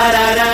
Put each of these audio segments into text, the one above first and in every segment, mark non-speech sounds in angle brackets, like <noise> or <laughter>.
da da da.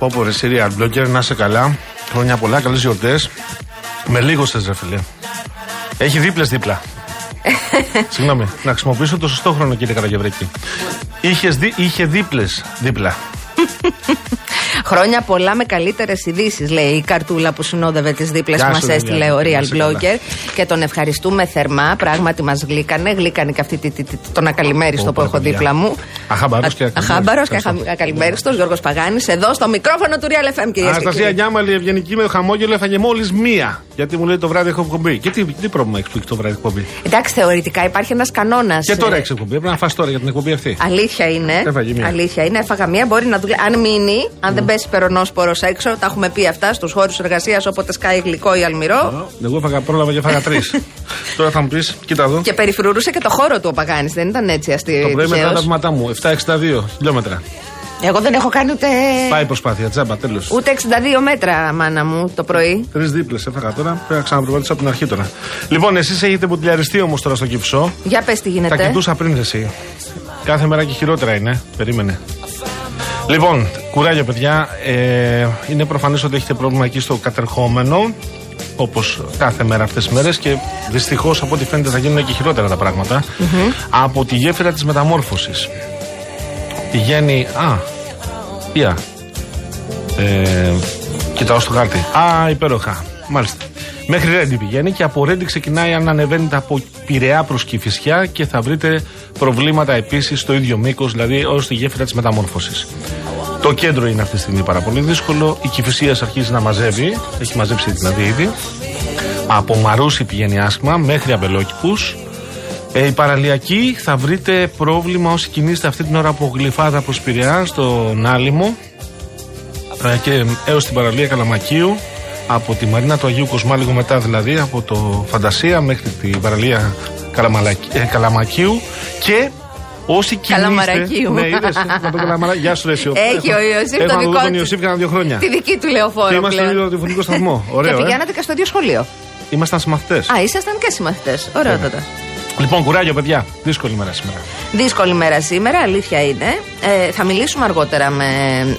Πω πω ρε serial blogger, να είσαι καλά. Χρόνια πολλά, καλές γιορτές. Με λίγο στες ρε φίλε. Έχει δίπλες δίπλα. <laughs> Συγγνώμη, να χρησιμοποιήσω το σωστό χρόνο κύριε Καραγευρέκη. Είχες δι, είχε δίπλες δίπλα. <laughs> Χρόνια πολλά με καλύτερες ειδήσεις, λέει η καρτούλα που συνόδευε τις δίπλες που μας έστειλε ο Real Blogger. Και τον ευχαριστούμε θερμά. Πράγματι μας γλύκανε. Γλύκανε και αυτή τον ακαλημέριστο που έχω δίπλα μου. Αχάμπαρο και Αχάμπαρο και ακαλημέριστο Γιώργος Παγάνης. Εδώ στο μικρόφωνο του Real FM, κυρία Αναστασία Γιάμαλη, ευγενική με χαμόγελο, έφαγε μόλις μία. Γιατί μου λέει το βράδυ έχω εκπομπή. Και τι, τι πρόβλημα έχει που το βράδυ εκπομπή; Εντάξει, θεωρητικά υπάρχει ένας κανόνας. Και τώρα έχει εκπομπή. Πρέπει να φας τώρα για την εκπομπή αυτή. Αλήθεια είναι. Αλήθεια είναι. Έφαγα μία. Μπορεί να δουλεύει. Αν μείνει, αν δεν πέσει περονόσπορο έξω, τα έχουμε πει αυτά στους χώρους εργασίας όποτε σκάει γλυκό ή αλμυρό. Εγώ έφαγα πρόλαβα και έφαγα τρεις. <laughs> Τώρα θα μου πεις, κοίτα εδώ. Και περιφρουρούσε και το χώρο του ο Παγάνης, δεν ήταν έτσι αστείο. Το πρωί μετά τα βήματά μου, 762 χιλιόμετρα. Εγώ δεν έχω κάνει ούτε. Πάει προσπάθεια, τζάμπα, τέλος. Ούτε 62 μέτρα, μάνα μου, το πρωί. Τρεις δίπλες έφαγα τώρα. Πρέπει να ξαναπροβάλλω από την αρχή τώρα. Λοιπόν, εσείς έχετε μπουτιλιαριστεί όμως τώρα στο κυψό. Για πες τι γίνεται. Τα κοιτούσα πριν εσύ. Κάθε μέρα και χειρότερα είναι. Περίμενε. Λοιπόν, κουράγιο παιδιά. Ε, είναι προφανές ότι έχετε πρόβλημα εκεί στο κατερχόμενο. Όπως κάθε μέρα αυτές τις μέρες και δυστυχώς από ό,τι φαίνεται θα γίνουν και χειρότερα τα πραγματα Από τη γέφυρα της μεταμόρφωσης. Πηγαίνει. Α, ποια. Ε, κοιτάω στο χάρτη. Α, υπέροχα. Μάλιστα. Μέχρι Ρέντι πηγαίνει και από Ρέντι ξεκινάει αν ανεβαίνετε από Πειραιά προς Κηφισιά και θα βρείτε προβλήματα επίσης στο ίδιο μήκος, δηλαδή ως τη γέφυρα της μεταμόρφωσης. Το κέντρο είναι αυτή τη στιγμή πάρα πολύ δύσκολο. Η Κηφισία αρχίζει να μαζεύει, έχει μαζέψει δηλαδή ήδη. Από Μαρούσι πηγαίνει άσχημα μέχρι Αμπελόκηπου. Ε, η παραλιακή θα βρείτε πρόβλημα όσοι κινείστε αυτή την ώρα από Γλυφάδα προς Πειραιά στον Άλυμο ε, και έως την παραλία Καλαμακίου από τη Μαρίνα του Αγίου Κοσμά, λίγο μετά δηλαδή, από το Φαντασία μέχρι την παραλία ε, Καλαμακίου και Όσοι κινείστε. Καλαμαρακίου. Ναι, είδες, να το καλαμαρα... Γεια σου, ρε, Ιωσήφ. Έχει ο Ιωσήφ το Έχω δικό δει τον του. Ιωσήφ κάνα δύο χρόνια. Τη δική του Και λεωφόρο είμαστε στον πλέον. ίδιο ραδιοφωνικό σταθμό. Και Ωραίο, ε. πηγαίνατε και στο ίδιο σχολείο. Ήμασταν συμμαθητές. Α, ήσασταν και συμμαθητές. Ωραιότατα. Λοιπόν, κουράγιο, παιδιά. Δύσκολη μέρα σήμερα. Δύσκολη μέρα σήμερα, αλήθεια είναι. Ε, θα μιλήσουμε αργότερα με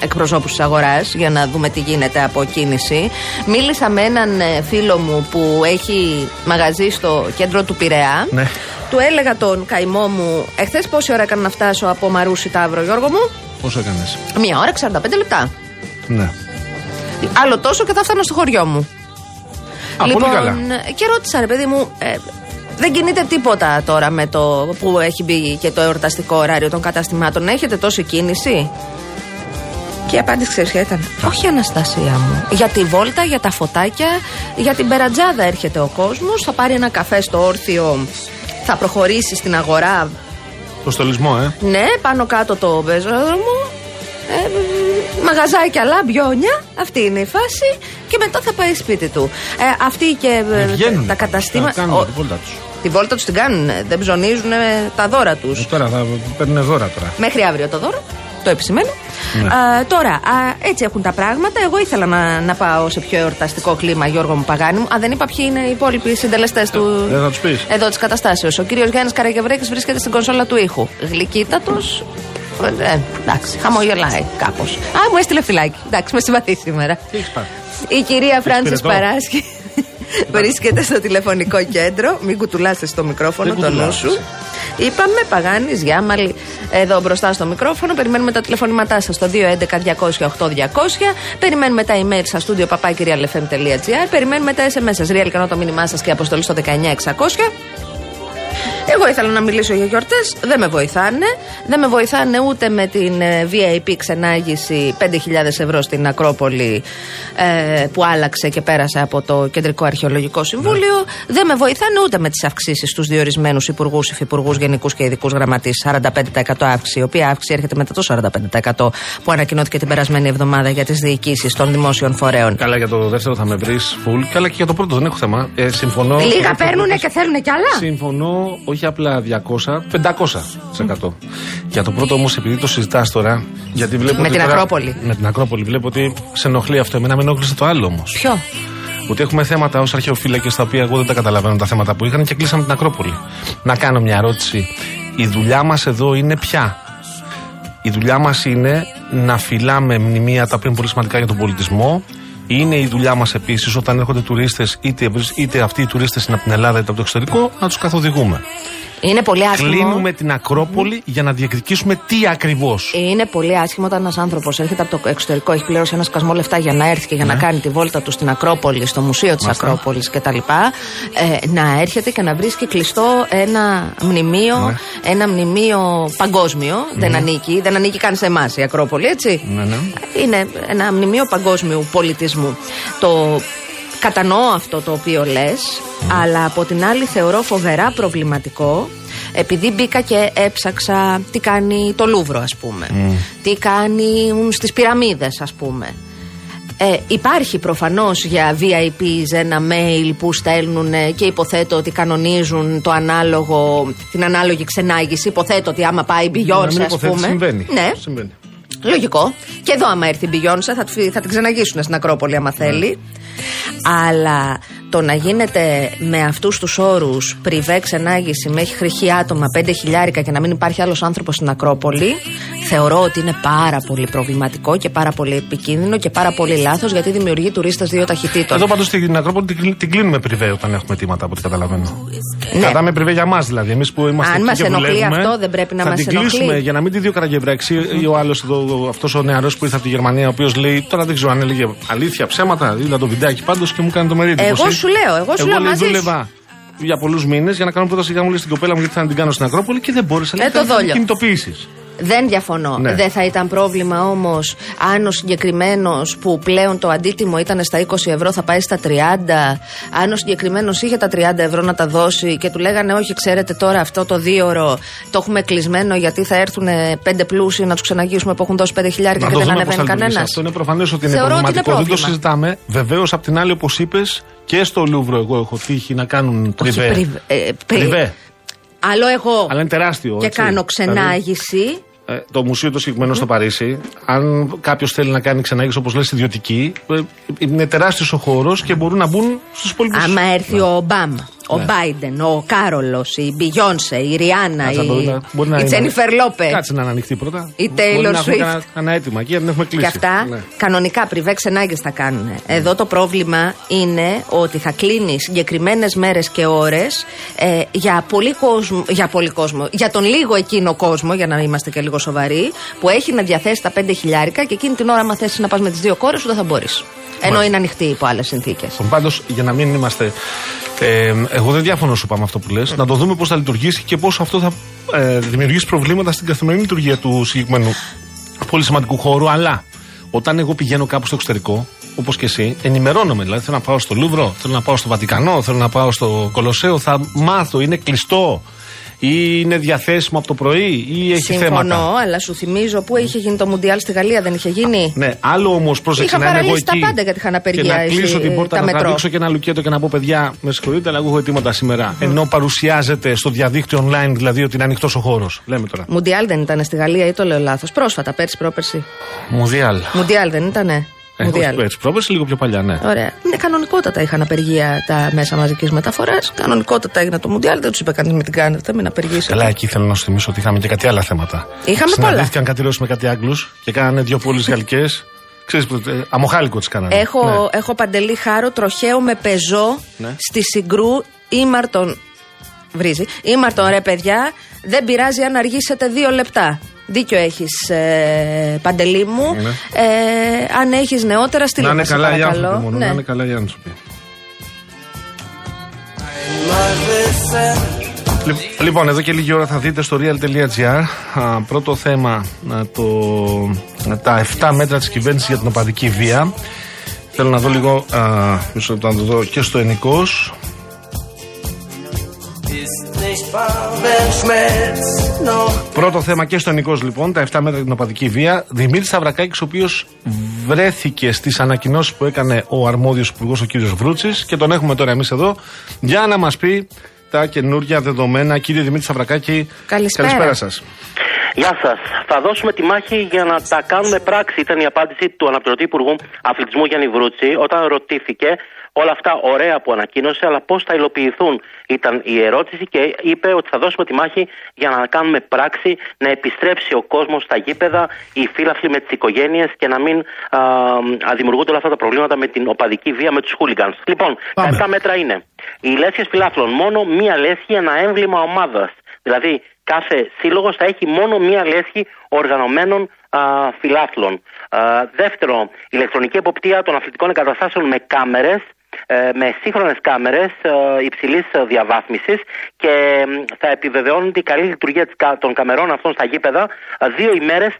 εκπροσώπους της αγοράς για να δούμε τι γίνεται από κίνηση. Μίλησα με έναν ε, φίλο μου που έχει μαγαζί στο κέντρο του Πειραιά. Ναι. Του έλεγα τον καημό μου, εχθές πόση ώρα έκανα να φτάσω από Μαρούσι Ταύρο, Γιώργο μου; Πόσο έκανες; Μία ώρα, 45 λεπτά. Ναι. Άλλο τόσο και θα φτάνω στο χωριό μου. Α, πολύ καλά. και ρώτησα, ρε παιδί μου, ε, δεν κινείται τίποτα τώρα με το που έχει μπει και το εορταστικό ωράριο των καταστημάτων. Έχετε τόση κίνηση; Και η απάντηση ξέρεις ποια ήταν. Όχι Αναστασία μου. Για τη βόλτα, για τα φωτάκια, για την περατζάδα έρχεται ο κόσμος. Θα πάρει ένα καφέ στο όρθιο, θα προχωρήσει στην αγορά. Το στολισμό, ε. Ναι, πάνω κάτω το πεζόδρομο. Ε, μαγαζάκια, λαμπιόνια. Αυτή είναι η φάση. Και μετά θα πάει σπίτι του. Ε, αυτοί και ε, Βγαίνουν. τα καταστήματα. Κάνουν Ο- την βόλτα τους. Τη βόλτα τους την κάνουν. ε, Δεν ψωνίζουν ε, τα δώρα τους. Τώρα θα παίρνουν δώρα τώρα. Μέχρι αύριο το δώρο. Το επισημαίνω. Ναι. Α, τώρα, α, έτσι έχουν τα πράγματα. Εγώ ήθελα να, να πάω σε πιο εορταστικό κλίμα, Γιώργο μου Παγάνη μου. Α, δεν είπα ποιοι είναι οι υπόλοιποι συντελεστές του. Δεν θα τους πεις. Εδώ της καταστάσεως. Ο κύριος Γιάννης Καραγευρέκης βρίσκεται στην κονσόλα του ήχου. Γλυκύτατος. Ε, εντάξει, χαμογελάει κάπως. Α, μου έστειλε φυλάκι. Εντάξει, με συμπαθεί σήμερα. Τι έχεις πάρει; Η κυρία Φράνσης πυρετό. Παράσχη βρίσκεται στο τηλεφωνικό κέντρο. Μην κουτουλάστε στο μικρόφωνο Δεν το νου κουτουλάω, σου. εσύ. Είπαμε Παγάνη, Γιάμαλη, εδώ μπροστά στο μικρόφωνο. Περιμένουμε τα τηλεφωνήματά σας στο 211-200-8200. Περιμένουμε τα email σας στο papakirialfm.gr. Περιμένουμε τα SMS σας. Real κανό το μήνυμά σας και αποστολή στο 19600. Εγώ ήθελα να μιλήσω για γιορτές. Δεν με βοηθάνε. Δεν με βοηθάνε ούτε με την ε, VIP ξενάγηση 5.000 ευρώ στην Ακρόπολη ε, που άλλαξε και πέρασε από το Κεντρικό Αρχαιολογικό Συμβούλιο. Δεν με βοηθάνε ούτε με τις αυξήσεις στου διορισμένους υπουργούς, υφυπουργούς, γενικούς και ειδικούς γραμματείς. 45% αύξηση, η οποία αύξηση έρχεται μετά το 45% που ανακοινώθηκε την περασμένη εβδομάδα για τις διοικήσεις των δημόσιων φορέων. Καλά, για το δεύτερο θα με βρεις full. Καλά, και για το πρώτο δεν έχω θέμα. Ε, συμφωνώ. Λίγα παίρνουνε και θέλουν κι άλλα; Συμφωνώ, όχι απλά 200, 500%. Για το πρώτο όμως, επειδή το συζητάς τώρα. Γιατί βλέπω Με ότι την τώρα- Ακρόπολη. Με την Ακρόπολη. Βλέπω ότι σε ενοχλεί αυτό. Εμένα με ενόχλησε το άλλο όμως. Ποιο; Ότι έχουμε θέματα ως αρχαιοφύλακες τα οποία εγώ δεν τα καταλαβαίνω τα θέματα που είχαν και κλείσαμε την Ακρόπολη. Να κάνω μια ερώτηση. Η δουλειά μας εδώ είναι ποια. Η δουλειά μας είναι να φυλάμε μνημεία τα οποία είναι πολύ σημαντικά για τον πολιτισμό. Είναι η δουλειά μας επίσης όταν έρχονται τουρίστες, είτε, είτε αυτοί οι τουρίστες είναι από την Ελλάδα είτε από το εξωτερικό, να τους καθοδηγούμε. Είναι πολύ άσχημο. Κλείνουμε την Ακρόπολη για να διεκδικήσουμε τι ακριβώς. Είναι πολύ άσχημο όταν ένας άνθρωπος έρχεται από το εξωτερικό, έχει πληρώσει ένα σκασμό λεφτά για να έρθει και για να κάνει τη βόλτα του στην Ακρόπολη, στο μουσείο της Μάλιστα. Ακρόπολης κτλ. Ε, να έρχεται και να βρίσκει κλειστό ένα μνημείο, Ναι. ένα μνημείο παγκόσμιο. Δεν ανήκει, δεν ανήκει καν σε εμάς η Ακρόπολη, έτσι. Ναι, ναι. Είναι ένα μνημείο παγκόσμιου πολιτισμού. Το κατανοώ αυτό το οποίο λες, αλλά από την άλλη θεωρώ φοβερά προβληματικό επειδή μπήκα και έψαξα τι κάνει το Λούβρο ας πούμε, τι κάνει μ, στις πυραμίδες ας πούμε. Ε, υπάρχει προφανώς για VIPs ένα mail που στέλνουν ε, και υποθέτω ότι κανονίζουν το ανάλογο, την ανάλογη ξενάγηση. Υποθέτω ότι άμα πάει η Να Beyoncé μην ας υποθέτεις, πούμε. Συμβαίνει. Ναι, Συμβαίνει. Λογικό. Και εδώ, άμα έρθει η Beyoncé, θα, τη- θα την ξαναγήσουν στην Ακρόπολη, άμα Ναι. Θέλει. Αλλά το να γίνεται με αυτούς τους όρους πριβέ ξενάγηση μέχρι χρυχή άτομα 5 χιλιάρικα και να μην υπάρχει άλλος άνθρωπος στην Ακρόπολη, θεωρώ ότι είναι πάρα πολύ προβληματικό και πάρα πολύ επικίνδυνο και πάρα πολύ λάθος γιατί δημιουργεί τουρίστες δύο ταχυτήτων. Εδώ πάντως την Ακρόπολη την, κλει- την κλείνουμε πριβέ όταν έχουμε αιτήματα από ό,τι καταλαβαίνω. Ναι. Κρατάμε πριβέ για μας δηλαδή. Εμείς που είμαστε Αν εκεί μας και ενοχλεί δουλεύουμε, αυτό, δεν πρέπει να θα μας την ενοχλεί. κλείσουμε για να μην τη δει ο Καραγευρέξη ή ο άλλος αυτός ο νεαρός που ήρθε από τη Γερμανία, ο οποίος λέει. Τώρα δεν ξέρω αν έλεγε αλήθεια, ψέματα. Είδα το βιντεάκι πάντως και μου έκανε το μερίδιο. Εγώ σου λέω, εγώ σου λέω λέει, μαζί σου. δούλευα για πολλούς μήνες για να κάνω πρόταση για μου λέει στην κοπέλα μου γιατί θα την κάνω στην Ακρόπολη και δεν μπόρεσα. Ε, το δόλιο. Κινητοποιήσει. Δεν διαφωνώ. Ναι. Δεν θα ήταν πρόβλημα όμως αν ο συγκεκριμένος που πλέον το αντίτιμο ήταν στα 20 ευρώ θα πάει στα 30. Αν ο συγκεκριμένος είχε τα 30 ευρώ να τα δώσει και του λέγανε Όχι, ξέρετε τώρα αυτό το δίωρο το έχουμε κλεισμένο γιατί θα έρθουν πέντε πλούσιοι να τους ξεναγήσουμε που έχουν δώσει 5 χιλιάρικα και το δεν δούμε πώς ανεβαίνει θα λειτουργήσει. κανένα. Αυτό είναι προφανές ότι είναι Θεωρώ ότι είναι προβληματικό. Δεν το πρόβλημα. συζητάμε. Βεβαίως, απ' την άλλη, όπως είπες, και στο Λούβρο, εγώ έχω τύχει να κάνουν Όχι, πριβέ. πριβ- ε, πρι- Πριβέ. Άλλο εγώ. Αλλά είναι τεράστιο. Και έτσι. κάνω Δηλαδή, ξενάγηση. ε, το μουσείο το συγκεκριμένο στο Παρίσι, αν κάποιος θέλει να κάνει ξενάγηση όπως λες ιδιωτική, ε, είναι τεράστιος ο χώρος και μπορούν να μπουν στους υπόλοιπου. Άμα έρθει ο Ομπάμα, ο Ναι. Μπάιντεν, ο Κάρολος, η Μπιγιόνσε, η Ριάννα, Κάτσε, μπορεί να- μπορεί να η είναι- Τζένιφερ Λόπε. Κάτσε να είναι ανοιχτή πρώτα. Η Μπορεί Taylor να έχουμε Swift. κανένα- Κανένα έτοιμα εκεί, αν την έχουμε κλείσει. Και αυτά Ναι. κανονικά πριβέ ξενάγε θα κάνουν. Εδώ το πρόβλημα είναι ότι θα κλείνει συγκεκριμένες μέρες και ώρες ε, για, πολύ κόσμο, για πολύ κόσμο. Για τον λίγο εκείνο κόσμο, για να είμαστε και λίγο σοβαροί, που έχει να διαθέσει τα πέντε χιλιάρικα και εκείνη την ώρα, άμα θέσει να πας με τις δύο κόρες σου, δεν θα μπορείς. Ενώ είναι ανοιχτή υπό άλλες συνθήκες. Πάντως, για να μην είμαστε. Ε, εγώ δεν διαφωνώ σου πάμε αυτό που λες. Να το δούμε πώς θα λειτουργήσει και πώς αυτό θα ε, δημιουργήσει προβλήματα στην καθημερινή λειτουργία του συγκεκριμένου πολύ σημαντικού χώρου. Αλλά όταν εγώ πηγαίνω κάπου στο εξωτερικό, όπως και εσύ, ενημερώνομαι. Δηλαδή, θέλω να πάω στο Λούβρο, θέλω να πάω στο Βατικανό, θέλω να πάω στο Κολοσσέο. Θα μάθω, είναι κλειστό ή είναι διαθέσιμο από το πρωί ή έχει Συμφωνώ, θέματα; αλλά σου θυμίζω πού είχε γίνει το Μουντιάλ στη Γαλλία, δεν είχε γίνει; Ναι, άλλο όμως πρόσεξε Είχα να είμαι εγώ παραλύσει τα εκεί. πάντα γιατί είχαν απεργία Και να εσύ, κλείσω την πόρτα, τα να μετρό. τραβήξω και ένα λουκέτο και να πω παιδιά, με συγχωρείτε, αλλά εγώ έχω αιτήματα σήμερα. Ενώ παρουσιάζεται στο διαδίκτυο online δηλαδή ότι είναι ανοιχτός ο χώρος. Λέμε τώρα. Μουντιάλ δεν ήταν στη Γαλλία ή το λέω λάθος. Πρόσφατα, πέρσι, πρόπερσι. Μουδιάλ. Μουντιάλ δεν ήτανε. Ε, Μουντιάλ. όχι έτσι, πρόπερση λίγο πιο παλιά, ναι. Ωραία. Ναι, κανονικότατα είχαν απεργία τα μέσα μαζικής μεταφοράς. Κανονικότατα έγινε το Μουντιάλ. Δεν τους είπε κανείς με την κάνετε, μην απεργήσετε. Καλά, εκεί θέλω να σου θυμίσω ότι είχαμε και κάτι άλλα θέματα. Είχαμε Συναντήθηκαν κάτι Ρώσοι με κάτι Άγγλους και κάνανε δύο πόλει <laughs> γαλλικές. Ξέρεις, αμοχάλικο τις κάνανε. Έχω, Ναι. έχω παντελή χάρο τροχαίο με πεζό Ναι. στη συγκρού ήμαρτον. Βρίζει. Ήμαρτον ρε παιδιά, δεν πειράζει αν αργήσετε δύο λεπτά. Δίκιο έχεις, ε, Παντελή μου. Ναι. Ε, αν έχεις νεότερα, στείλε Να είναι μας, σε καλά οι παρακαλώ. άνθρωποι μόνο. Ναι. Να είναι καλά οι άνθρωποι. Λι- Λοιπόν, εδώ και λίγη ώρα θα δείτε στο real.gr α, πρώτο θέμα α, το, α, τα 7 μέτρα της κυβέρνησης για την οπαδική βία. Θέλω να δω λίγο, α, μισό λεπτό να το δω και στο ενικός. Πρώτο θέμα και στο ενικό λοιπόν, τα 7 μέτρα για την οπαδική βία. Δημήτρης Σταυρακάκη, ο οποίος βρέθηκε στις ανακοινώσεις που έκανε ο αρμόδιος υπουργός, ο κύριος Βρούτσης, και τον έχουμε τώρα εμείς εδώ για να μας πει τα καινούργια δεδομένα. Κύριε Δημήτρη Σταυρακάκη, Καλησπέρα. καλησπέρα σας. Γεια σας. Θα δώσουμε τη μάχη για να τα κάνουμε πράξη. Ήταν η απάντηση του αναπληρωτή Υπουργού Αθλητισμού Γιάννη Βρούτση όταν ρωτήθηκε όλα αυτά ωραία που ανακοίνωσε, αλλά πώς θα υλοποιηθούν ήταν η ερώτηση και είπε ότι θα δώσουμε τη μάχη για να κάνουμε πράξη, να επιστρέψει ο κόσμος στα γήπεδα, οι φύλαφλοι με τις οικογένειες και να μην α, α, δημιουργούνται όλα αυτά τα προβλήματα με την οπαδική βία, με τους χούλιγκανς. Λοιπόν, Πάμε. τα 7 μέτρα είναι οι λέσχες φυλάφλων, μόνο μία λέσχη, ένα έμβλημα ομάδας. Δηλαδή, κάθε σύλλογος θα έχει μόνο μία λέσχη οργανωμένων α, φιλάθλων. Α, δεύτερο, ηλεκτρονική εποπτεία των αθλητικών εγκαταστάσεων με κάμερες. Με σύγχρονες κάμερες ε, υψηλής ε, διαβάθμισης και μ, θα επιβεβαιώνεται η καλή λειτουργία της κα- των καμερών αυτών στα γήπεδα ε, δύο ημέρες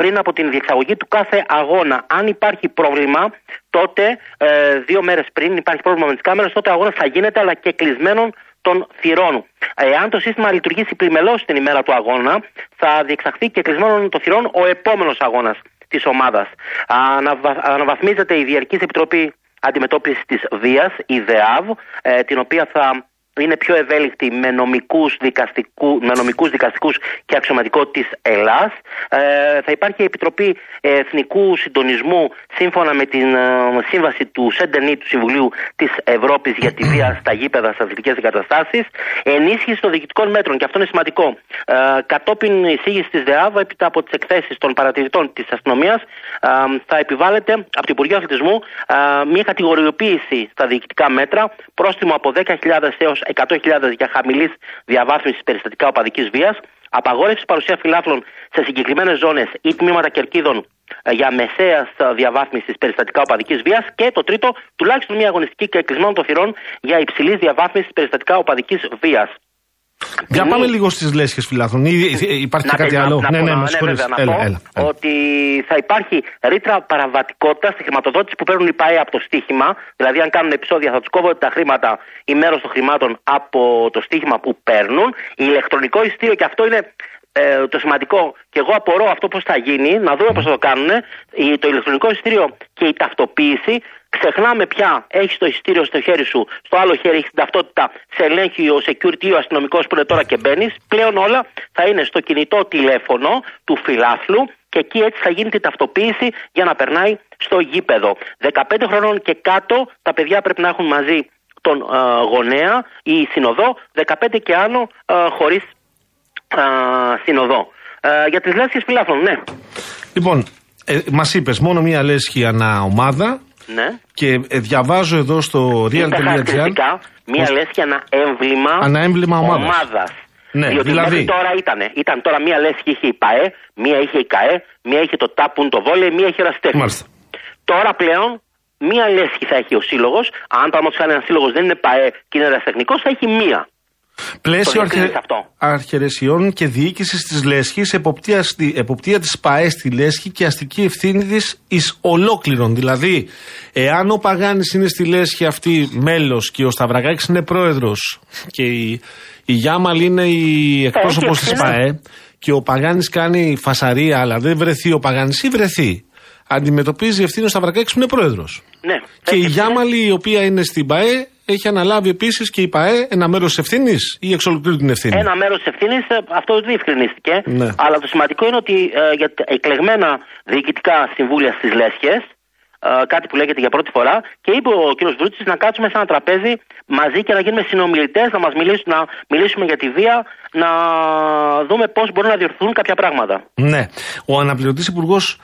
πριν από την διεξαγωγή του κάθε αγώνα. Αν υπάρχει πρόβλημα, τότε ε, δύο μέρες πριν υπάρχει πρόβλημα με τις κάμερες, τότε ο αγώνας θα γίνεται αλλά και κλεισμένων των θυρών. Εάν το σύστημα λειτουργήσει πλημελώς την ημέρα του αγώνα, θα διεξαχθεί και κλεισμένων των θυρών ο επόμενος αγώνας της ομάδας. Αναβα- αναβαθμίζεται η Διαρκής Επιτροπή Αντιμετώπισης της Βίας, η ΔΕΑΒ, ε, την οποία θα είναι πιο ευέλικτη με νομικούς, δικαστικού, με νομικούς δικαστικούς και αξιωματικό της Ελλάς. Ε, θα υπάρχει η Επιτροπή Εθνικού Συντονισμού σύμφωνα με την ε, σύμβαση του ΣΕΝΤΕΝΗ του Συμβουλίου της Ευρώπης για τη βία στα γήπεδα στις αθλητικές εγκαταστάσεις. Ενίσχυση των διοικητικών μέτρων και αυτό είναι σημαντικό. Ε, κατόπιν εισήγησης της ΔΕΑΒ έπειτα από τις εκθέσεις των παρατηρητών της αστυνομίας ε, θα επιβάλλεται από το Υπουργείο Αθλητισμού ε, μια κατηγοριοποίηση στα διοικητικά μέτρα, πρόστιμο από 10.000 έως 100.000 για χαμηλής διαβάθμισης περιστατικά οπαδικής βίας, απαγόρευση παρουσία φιλάθλων σε συγκεκριμένες ζώνες ή τμήματα κερκίδων ε, για μεσαίας διαβάθμισης περιστατικά οπαδικής βίας. Και το τρίτο, τουλάχιστον μια αγωνιστική και κλεισμένων των θυρών για υψηλής διαβάθμισης περιστατικά οπαδικής βίας. Για πάμε λίγο στις λέσχες φιλάθλων. Ή, ή- υπάρχει και κάτι να- άλλο; να ναι, πω, ναι, να- με συγχωρείς. βέβαια, να Έλα, πω έλα, έλα. ότι θα υπάρχει ρήτρα παραβατικότητας στη χρηματοδότηση που παίρνουν οι ΠΑΕ από το στοίχημα. Δηλαδή, αν κάνουν επεισόδια, θα τους κόβονται τα χρήματα ή μέρο των χρημάτων από το στοίχημα που παίρνουν. Η ηλεκτρονικό ειστήριο, και αυτό είναι ε, το σημαντικό, και εγώ απορώ αυτό πώς θα γίνει, να δούμε πώς θα το κάνουν. Το ηλεκτρονικό εισιτήριο και η ταυτοποίηση Ξεχνάμε πια, έχεις το εισιτήριο στο χέρι σου, στο άλλο χέρι έχεις την ταυτότητα, σε ελέγχει ο security ή ο αστυνομικός που είναι τώρα και μπαίνεις. Πλέον όλα θα είναι στο κινητό τηλέφωνο του φιλάθλου και εκεί έτσι θα γίνει την ταυτοποίηση για να περνάει στο γήπεδο. 15 χρονών και κάτω τα παιδιά πρέπει να έχουν μαζί τον ε, γονέα ή συνοδό, 15 και άνω ε, χωρίς ε, συνοδό. Ε, για τις λέσχες φιλάθλων, ναι. Λοιπόν, ε, μας είπες μόνο μία λέσχη ανά ομάδα. Ναι. Και ε, διαβάζω εδώ στο Είναι τα real.gr. χαρακτηριστικά μία Πώς- λέσχη ένα έμβλημα, Ανά έμβλημα ομάδας. ομάδας. Ναι, Διότι δηλαδή- μέχρι τώρα ήτανε, ήταν τώρα μία λέσχη είχε η ΠαΕ, μία είχε η ΚαΕ, μία είχε το ΤΑΠΟΥΝ το βόλεϊ, μία είχε ραστέχνη. Μάλιστα. Τώρα πλέον μία λέσχη θα έχει ο σύλλογος. Αν παραδείγματο χάρη ένα σύλλογος δεν είναι ΠαΕ και είναι ραστεχνικό, θα έχει μία. Πλαίσιο Το αρχε... διευκρίνησε αυτό. αρχαιρεσιών και διοίκησης της Λέσχης, εποπτείας, στη... εποπτεία της ΠαΕ στη Λέσχη και αστική ευθύνη της εις ολόκληρον. Δηλαδή, εάν ο Παγάνης είναι στη Λέσχη αυτή μέλος και ο Σταυρακάκης είναι πρόεδρος και η, η Γιάμαλ είναι η εκπρόσωπος της ευθύνη. ΠαΕ και ο Παγάνης κάνει φασαρία, αλλά δεν βρεθεί ο Παγάνης ή βρεθεί; Αντιμετωπίζει ευθύνη ο Σταυρακάκης που είναι πρόεδρος. Ναι. Και η Έχει Γιάμαλη, η οποία είναι στην ΠαΕ, έχει αναλάβει επίσης και η ΠαΕ ένα μέρος της ευθύνης ή εξ ολοκλήρου την ευθύνη; Ένα μέρος της ευθύνης, αυτό διευκρινίστηκε. Ναι. Αλλά το σημαντικό είναι ότι ε, για τα εκλεγμένα διοικητικά συμβούλια στις Λέσχες, κάτι που λέγεται για πρώτη φορά, και είπε ο κ. Βρούτσης να κάτσουμε σε ένα τραπέζι μαζί και να γίνουμε συνομιλητές, να μας μιλήσουν, να μιλήσουμε για τη βία, να δούμε πώς μπορούν να διορθωθούν κάποια πράγματα. Ναι. Ο αναπληρωτής υπουργός ε,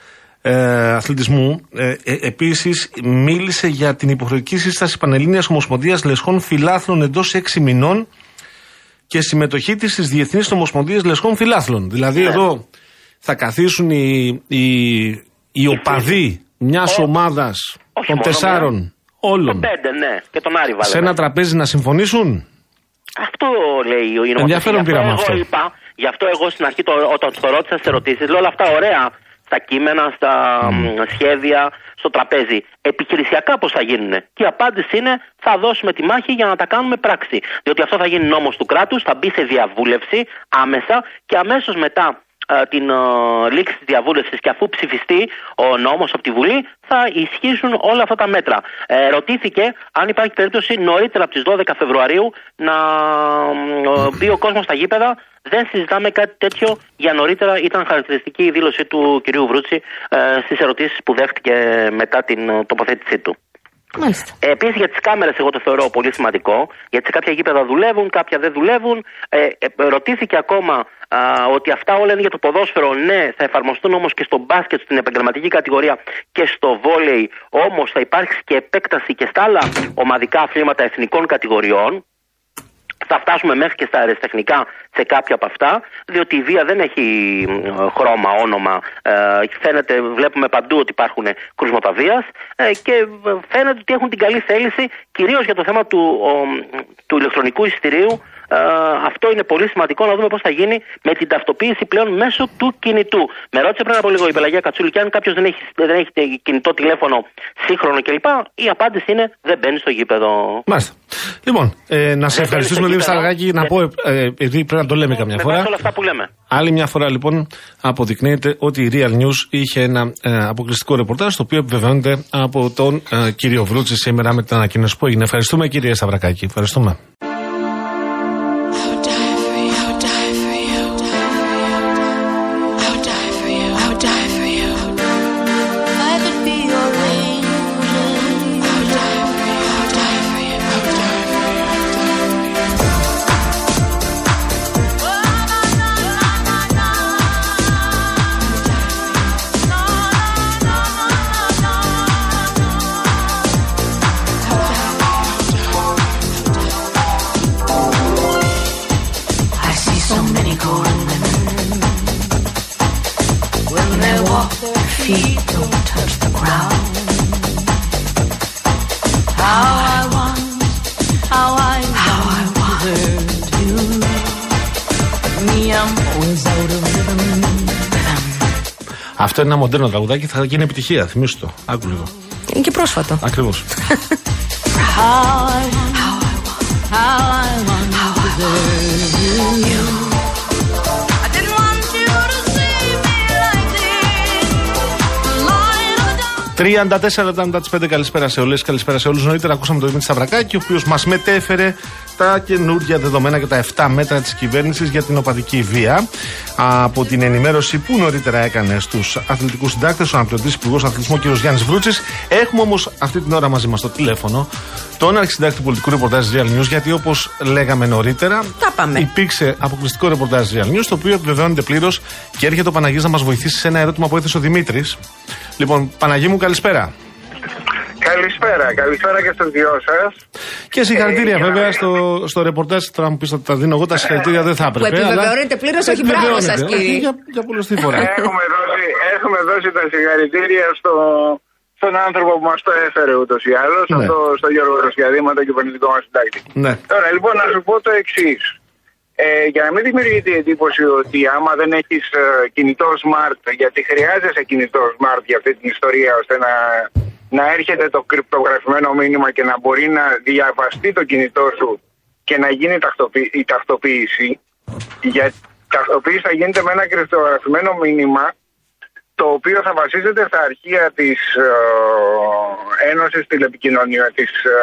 αθλητισμού ε, ε, επίσης μίλησε για την υποχρεωτική σύσταση Πανελλήνιας Ομοσπονδίας Λεσχών Φιλάθλων εντός 6 μηνών και συμμετοχή της στις Διεθνείς Ομοσπονδίες Λεσχών Φιλάθλων. Δηλαδή Ναι. εδώ θα καθίσουν οι, οι, οι οπαδοί μιας Ο- ομάδας όχι των μόνο τεσσάρων Το όλων πέντε, ναι, και τον Άρη βάλε. σε ένα τραπέζι να συμφωνήσουν; Αυτό λέει ο νομοθετής. Ενδιαφέρον Γι' αυτό πήραμε εγώ αυτό. Είπα, γι' αυτό εγώ στην αρχή το, όταν το ρώτησα στις ερωτήσεις, λέω όλα αυτά ωραία στα κείμενα, στα μ, σχέδια, στο τραπέζι. Επιχειρησιακά πώς θα γίνουν. Και η απάντηση είναι θα δώσουμε τη μάχη για να τα κάνουμε πράξη. Διότι αυτό θα γίνει νόμος του κράτους, θα μπει σε διαβούλευση άμεσα και αμέσως μετά ε, την ε, λήξη της διαβούλευσης και αφού ψηφιστεί ο νόμος από τη Βουλή θα ισχύσουν όλα αυτά τα μέτρα. Ε, ρωτήθηκε αν υπάρχει περίπτωση νωρίτερα από τις 12 Φεβρουαρίου να μ, ε, μπει ο κόσμος στα γήπεδα. Δεν συζητάμε κάτι τέτοιο για νωρίτερα. Ήταν χαρακτηριστική η δήλωση του κυρίου Βρούτση ε, στις ερωτήσεις που δέχτηκε μετά την ε, τοποθέτησή του. Μάλιστα. Ε, Επίσης για τις κάμερες, εγώ το θεωρώ πολύ σημαντικό, γιατί σε κάποια γήπεδα δουλεύουν, κάποια δεν δουλεύουν. Ε, ε, ρωτήθηκε ακόμα α, ότι αυτά όλα είναι για το ποδόσφαιρο. Ναι, θα εφαρμοστούν όμως και στο μπάσκετ, στην επαγγελματική κατηγορία και στο βόλεϊ. Όμως θα υπάρξει και επέκταση και στα άλλα ομαδικά αθλήματα εθνικών κατηγοριών. Θα φτάσουμε μέχρι και στα αεραστεχνικά σε κάποια από αυτά, διότι η βία δεν έχει μ, χρώμα, όνομα. Ε, φαίνεται, βλέπουμε παντού ότι υπάρχουν κρούσματα βίας ε, και φαίνεται ότι έχουν την καλή θέληση, κυρίως για το θέμα του, ο, του ηλεκτρονικού εισιτηρίου. Ε, αυτό είναι πολύ σημαντικό να δούμε πώς θα γίνει με την ταυτοποίηση πλέον μέσω του κινητού. Με ρώτησε πριν από λίγο η Πελαγία Κατσούλη και αν κάποιος δεν έχει, δεν έχει κινητό τηλέφωνο σύγχρονο κλπ. Η απάντηση είναι δεν μπαίνει στο γήπεδο. Μάλιστα. Λοιπόν, ε, να σε Δεν ευχαριστήσουμε μπαίνει λίγο στο Σταργάκη, να γήπεδο. πω, ε, επειδή πρέπει να το λέμε καμιά Με φορά. βάση όλα αυτά που λέμε. Άλλη μια φορά λοιπόν αποδεικνύεται ότι η Real News είχε ένα ε, αποκλειστικό ρεπορτάζ το οποίο επιβεβαιώνεται από τον ε, κύριο Βρούτση σήμερα με την ανακοίνωση που έγινε. Ευχαριστούμε κύριε Σταυρακάκη. Ευχαριστούμε. Feet don't touch the ground. How I want, how I, how I wondered you. Me, I'm always out of rhythm. Αυτό είναι ένα μοντέρνο τραγουδάκι, θα γίνει επιτυχία. Θυμήσου το. Άκου λίγο. Είναι και πρόσφατο. Ακριβώς. <laughs> 34 λεπτά μετά τι 5 καλησπέρα σε όλες. Καλησπέρα σε όλους. Νωρίτερα ακούσαμε τον Δημήτρη Σταυρακάκη, ο οποίος μας μετέφερε τα καινούργια δεδομένα και τα 7 μέτρα της κυβέρνησης για την οπαδική βία. Από την ενημέρωση που νωρίτερα έκανε στους αθλητικούς συντάκτες, ο αναπληρωτής υπουργός αθλητισμού κ. Γιάννης Βρούτσης. Έχουμε όμως αυτή την ώρα μαζί μας στο τηλέφωνο τον αρχισυντάκτη του πολιτικού ρεπορτάζ Real News, γιατί όπως λέγαμε νωρίτερα, Τα πάμε. υπήρξε αποκλειστικό ρεπορτάζ Real News, το οποίο επιβεβαιώνεται πλήρως και έρχεται ο Παναγής να μας βοηθήσει σε ένα ερώτημα που έθεσε ο Δημήτρης. Λοιπόν, Παναγί μου, καλησπέρα. Καλησπέρα, καλησπέρα και στους δυο σας. Και συγχαρητήρια Ε, για να βέβαια μην- στο, στο ρεπορτάζ. Τώρα μου πεις ότι τα δίνω εγώ, τα συγχαρητήρια δεν θα έπρεπε. επιβεβαιώνεται πλήρως, όχι μπράβο επιβεβαιώνεται. σας, κύριε. Όχι, Για, για πολλωστή φορά. έχουμε, δώσει, έχουμε δώσει τα συγχαρητήρια στο, στον άνθρωπο που μας το έφερε ούτως ή άλλως, Ναι. αυτό, στο Γιώργο Ρωσιαδήμα, τον κυβερνητικό μας συντάκτη. ναι. Τώρα λοιπόν να σου πω το εξής. Ε, για να μην δημιουργείται η εντύπωση ότι άμα δεν έχεις ε, κινητό smart, γιατί χρειάζεσαι κινητό smart για αυτή την ιστορία, ώστε να, να έρχεται το κρυπτογραφημένο μήνυμα και να μπορεί να διαβαστεί το κινητό σου και να γίνει ταυτοποι- η ταυτοποίηση. Για ταυτοποίηση θα γίνεται με ένα κρυπτογραφημένο μήνυμα το οποίο θα βασίζεται στα αρχεία της ε, Ένωσης Τηλεπικοινωνιών, της, ε,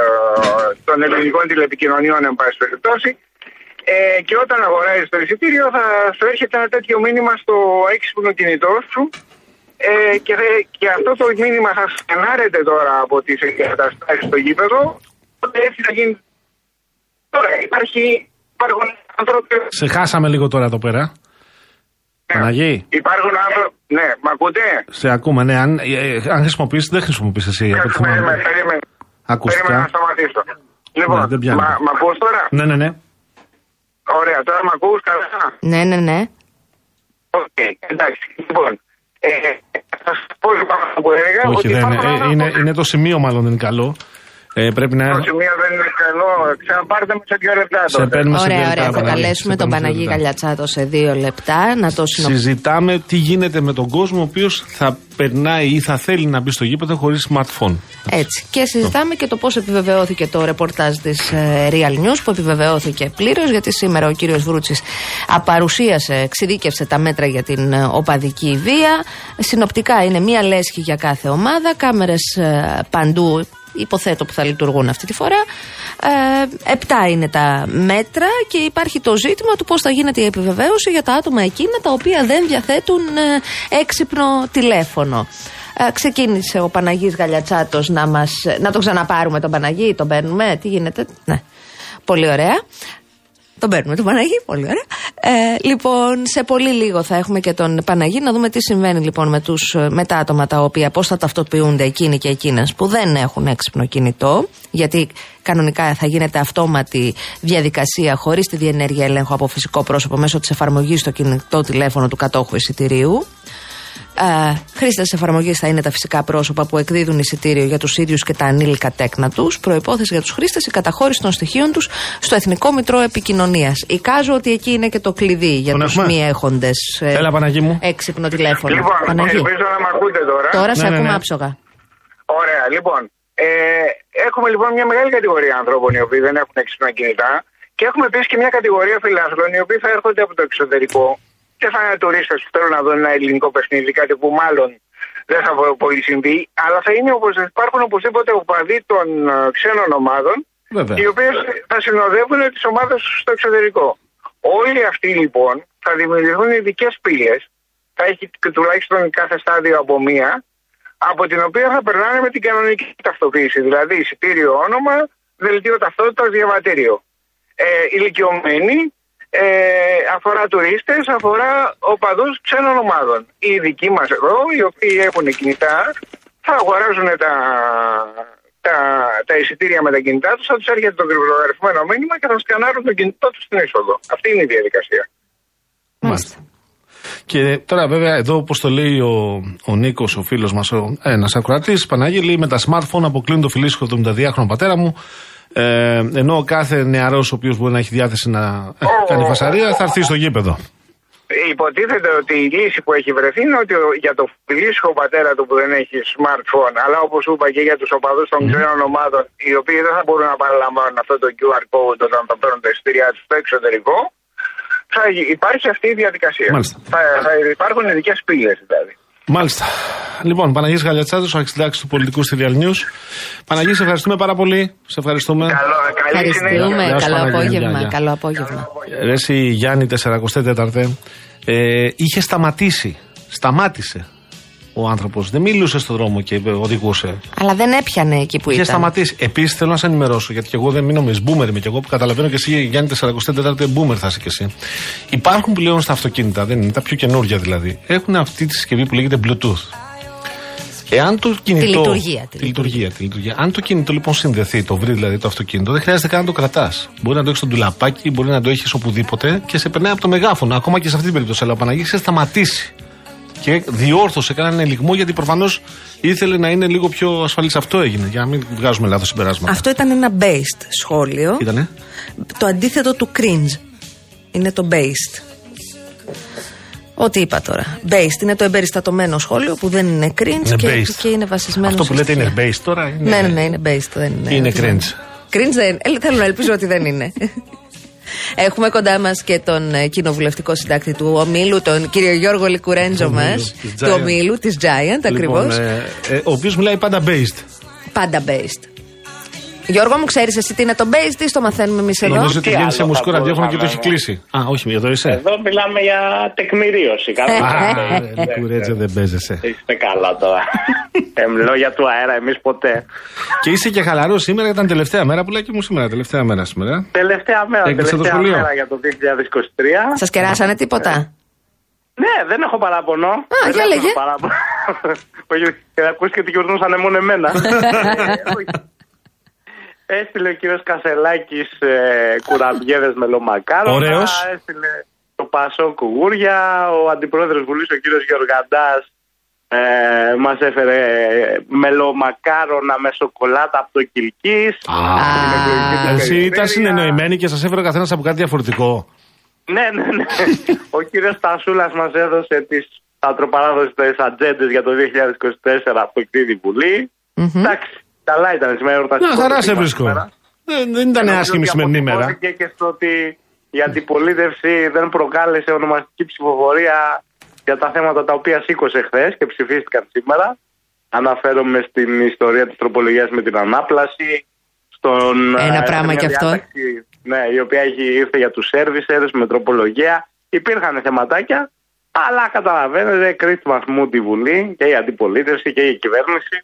των ελληνικών τηλεπικοινωνιών, εν πάση περιπτώσει, ε, και όταν αγοράζεις το εισιτήριο θα σου έρχεται ένα τέτοιο μήνυμα στο έξυπνο κινητό σου ε, και, δε- και αυτό το μήνυμα θα σκανάρεται τώρα από τις εγκαταστάσεις στο γήπεδο οπότε έτσι θα γίνει τώρα υπάρχει υπάρχουν άνθρωποι Σε χάσαμε λίγο τώρα εδώ πέρα. Παναγί. υπάρχουν άνθρωποι ναι, μ' ακούτε; Σε ακούμε, ναι. Αν, ε, ε, αν χρησιμοποιήσει, δεν χρησιμοποιήσει εσύ. από ό,τι θυμάμαι. Περίμενε, περίμενε. Ακουστικά. Περίμενε να σταματήσω. Λοιπόν, Ναι, δεν πιάνει. μα, μ' ακούς τώρα; Ναι, ναι, ναι. Ωραία, τώρα μ' ακούς καλά; Ναι, ναι, ναι. Οκ, εντάξει. Λοιπόν, ε, θα σας πω λοιπόν αυτό που έλεγα. Όχι, ότι δεν είναι. υπάρχουν Ε, άνθρωποι- είναι, είναι το σημείο, μάλλον δεν είναι καλό. Ε, πρέπει να. Το σημείο δεν είναι καλό. Ξαναπάρτε με σε δύο λεπτά Σε τότε. παίρνουμε σε δύο Ωραία, λεπτά, ωραία. Θα Παναγί. καλέσουμε Σε τον παίρνουμε σε Παναγί δύο λεπτά. Καλιατσάτο σε δύο λεπτά να το συνοψίσουμε. Συζητάμε τι γίνεται με τον κόσμο ο οποίος θα περνάει ή θα θέλει να μπει στο γήπεδο χωρίς smartphone. Έτσι. Και συζητάμε και το πώς επιβεβαιώθηκε το ρεπορτάζ της Real News, που επιβεβαιώθηκε πλήρως, γιατί σήμερα ο κύριος Βρούτσης απαρουσίασε, εξειδίκευσε τα μέτρα για την ε, οπαδική βία. Συνοπτικά είναι μία λέσχη για κάθε ομάδα, κάμερες παντού. Υποθέτω που θα λειτουργούν αυτή τη φορά. Ε, επτά είναι τα μέτρα και υπάρχει το ζήτημα του πώς θα γίνεται η επιβεβαίωση για τα άτομα εκείνα τα οποία δεν διαθέτουν ε, έξυπνο τηλέφωνο. Ε, ξεκίνησε ο Παναγής Γαλιατσάτος να μας... Να το ξαναπάρουμε τον Παναγί, τον παίρνουμε, τι γίνεται. Ναι, πολύ ωραία. Τον παίρνουμε τον Παναγί, πολύ ωραία. Ε, λοιπόν, σε πολύ λίγο θα έχουμε και τον Παναγί να δούμε τι συμβαίνει λοιπόν με, τους, με τα άτομα τα οποία πώς θα ταυτοποιούνται εκείνοι και εκείνες που δεν έχουν έξυπνο κινητό, γιατί κανονικά θα γίνεται αυτόματη διαδικασία χωρίς τη διενέργεια ελέγχου από φυσικό πρόσωπο μέσω της εφαρμογής στο κινητό τηλέφωνο του κατόχου εισιτηρίου. Ε, Χρήστες τη εφαρμογής θα είναι τα φυσικά πρόσωπα που εκδίδουν εισιτήριο για τους ίδιους και τα ανήλικα τέκνα τους. Προπόθεση για τους χρήστες η καταχώρηση των στοιχείων τους στο Εθνικό Μητρό Επικοινωνίας. Εικάζω ότι εκεί είναι και το κλειδί για Τον τους έχουμε; μη έχοντες Έλα, Παναγί μου. έξυπνο τηλέφωνο. Λοιπόν, Παναγί. ελπίζω να με ακούτε τώρα. Τώρα σε Ναι, ναι, ακούμε ναι. άψογα. Ωραία, λοιπόν. Ε, έχουμε λοιπόν μια μεγάλη κατηγορία ανθρώπων οι οποίοι δεν έχουν έξυπνα κινητά και έχουμε επίσης και μια κατηγορία φιλάθλων οι οποίοι θα έρχονται από το εξωτερικό και θα είναι τουρίστες που θέλουν να δουν ένα ελληνικό παιχνίδι, κάτι που μάλλον δεν θα πολύ συμβεί, αλλά θα είναι όπως, υπάρχουν οπωσδήποτε οπαδοί των ε, ξένων ομάδων Βέβαια. οι οποίες θα συνοδεύουν τις ομάδες στο εξωτερικό. Όλοι αυτοί λοιπόν θα δημιουργηθούν ειδικές πύλες, θα έχει και τουλάχιστον κάθε στάδιο από μία, από την οποία θα περνάνε με την κανονική ταυτοποίηση. Δηλαδή εισιτήριο όνομα, δελτίο ταυτότητας, διαβατήριο. Ε, ηλικιωμένοι, ε, αφορά τουρίστες, αφορά οπαδούς ξένων ομάδων. Οι δικοί μας εδώ, οι οποίοι έχουν κινητά, θα αγοράζουν τα, τα, τα εισιτήρια με τα κινητά τους, θα τους έρχεται το κρυπτογραφημένο μήνυμα και θα σκανάρουν το κινητό τους στην είσοδο. Αυτή είναι η διαδικασία. Μάλιστα. Και τώρα, βέβαια, εδώ όπως το λέει ο, ο Νίκος, ο φίλος μας, ένας ακροατής, Παναγί, λέει με τα smartphone αποκλίνουν το φιλήσυχο του 72χρονο πατέρα μου. Ε, ενώ ο κάθε νεαρός ο οποίος μπορεί να έχει διάθεση να ε, κάνει φασαρία θα έρθει στο γήπεδο. Υποτίθεται ότι η λύση που έχει βρεθεί είναι ότι ο- για το φιλήσυχο πατέρα του που δεν έχει smartphone, αλλά όπως είπα και για τους οπαδούς των ξένων ομάδων, οι οποίοι δεν θα μπορούν να παραλαμβάνουν αυτό το QR code όταν θα παίρνουν τα εισιτήριά τους στο εξωτερικό, θα υπάρχει αυτή η διαδικασία. Μάλιστα. Θα, θα υπάρχουν ειδικές πύλες δηλαδή. Μάλιστα. Λοιπόν, Παναγής Γαλιατσάτος, ο αρχιστάξη του πολιτικού στη Real News. Παναγής, σε ευχαριστούμε πάρα πολύ. Σε ευχαριστούμε. Καλό, καλή συνέχεια. Ευχαριστούμε. Γεια σου, Καλό Παναγία. απόγευμα. Γεια, γεια. Καλό απόγευμα. Ρε εσύ Γιάννη 44 ε, είχε σταματήσει. Σταμάτησε ο άνθρωπος. Δεν μιλούσε στον δρόμο και οδηγούσε. Αλλά δεν έπιανε εκεί που Είχε ήταν. σταματήσεις. Επίσης θέλω να σε ενημερώσω, γιατί και εγώ δεν μείνω μες μπούμερ είμαι και εγώ που καταλαβαίνω και εσύ Γιάννη 44 μπούμερ θα είσαι και εσύ. Υπάρχουν πλέον στα αυτοκίνητα, δεν είναι τα πιο καινούργια δηλαδή. Έχουν αυτή τη συσκευή που λέγεται Bluetooth. Εάν το κινητό. λειτουργία, τη Τη λειτουργία, τη λειτουργία. Αν το κινητό λοιπόν συνδεθεί, το βρει δηλαδή το αυτοκίνητο, δεν χρειάζεται καν να το κρατάς. Μπορεί να το έχεις στο ντουλαπάκι, μπορεί να το έχεις οπουδήποτε και σε περνάει από το μεγάφωνο. Ακόμα και σε αυτή την περίπτωση. Αλλά ο Παναγής είχε σταματήσει. Και διόρθωσε, έκανε ένα ελιγμό γιατί προφανώς ήθελε να είναι λίγο πιο ασφαλής. Αυτό έγινε, για να μην βγάζουμε λάθος συμπεράσματα. Αυτό ήταν ένα based σχόλιο. Ήτανε. Το αντίθετο του cringe. Είναι το based. Ό,τι είπα τώρα. Based είναι το εμπεριστατωμένο σχόλιο που δεν είναι cringe Είναι και, based. και είναι βασισμένο Αυτό σε που λέτε είναι στοιχεία. based τώρα. Είναι... Ναι, ναι, ναι, είναι based. Δεν είναι, Είναι ότι δεν- cringe. Cringe δεν ε, Θέλω να ελπίζω ότι δεν είναι. <laughs> Έχουμε κοντά μας και τον ε, κοινοβουλευτικό συντάκτη του Ομίλου, τον κύριο Γιώργο Λικουρέντζο Του μας. Ομίλου, της Του Giant. Ομίλου, της Giant, ακριβώς. Λοιπόν, ε, ε, ο οποίος μιλάει πάντα based. Πάντα based. Γιώργο μου, ξέρεις εσύ τι είναι το based ή το μαθαίνουμε εμείς εδώ. Νομίζω ότι Τι βγαίνει σε άλλο μουσικό θα ραδιόφωνο και το έχει μπορούσαμε, κλείσει. Α, όχι, εδώ είσαι. Εδώ μιλάμε για τεκμηρίωση. Καλά. Α, Λικουρέτζε δεν παίζεσαι. Είστε καλά τώρα. ε, λόγια του αέρα, εμείς ποτέ. Και είσαι και χαλαρός σήμερα, ήταν τελευταία μέρα που λέει και μου σήμερα. Τελευταία μέρα σήμερα. Τελευταία μέρα, Έκλεισε το τελευταία σχολείο. μέρα για το 2023. Σας κεράσανε τίποτα; Ναι, δεν έχω παράπονο. δεν για έχω λέγε. παράπονο. Όχι, και ακούστηκε ότι γιορτούσαν μόνο εμένα. <laughs> Ε, όχι. Έστειλε ο κύριος Κασελάκης ε, κουραμπιέδες με λομακάρονα. Ωραίος. Έστειλε το Πασό Κουγούρια. Ο αντιπρόεδρος Βουλής, ο κύριος Γεωργαντάς, ε, μας έφερε μελομακάρονα με σοκολάτα από το Κιλκή. Εσύ ήταν συνεννοημένοι και σας έφερε ο καθένας από κάτι διαφορετικό. Ναι, ναι, ναι. ο κύριος Τασούλα μας έδωσε τις ατροπαράδοστε ατζέντε για το 2024 που εκδίδει η Βουλή. Εντάξει, καλά ήταν σήμερα. εορταστικό Να χαρά σε κλίμα βρίσκω. σήμερα. Δεν, δεν ήταν Νομίζω άσχημη η ότι σημερινή μέρα. αποτυπώθηκε και στο ότι η αντιπολίτευση δεν προκάλεσε ονομαστική ψηφοφορία για τα θέματα τα οποία σήκωσε χθες και ψηφίστηκαν σήμερα. Αναφέρομαι στην ιστορία της τροπολογίας με την ανάπλαση. Στον, Ένα ε, πράγμα μια κι αυτό. διάταξη, Ναι, η οποία έχει ήρθε για τους services με τροπολογία. Υπήρχαν θεματάκια, αλλά καταλαβαίνετε, κρίτη βαθμού τη Βουλή και η αντιπολίτευση και η κυβέρνηση.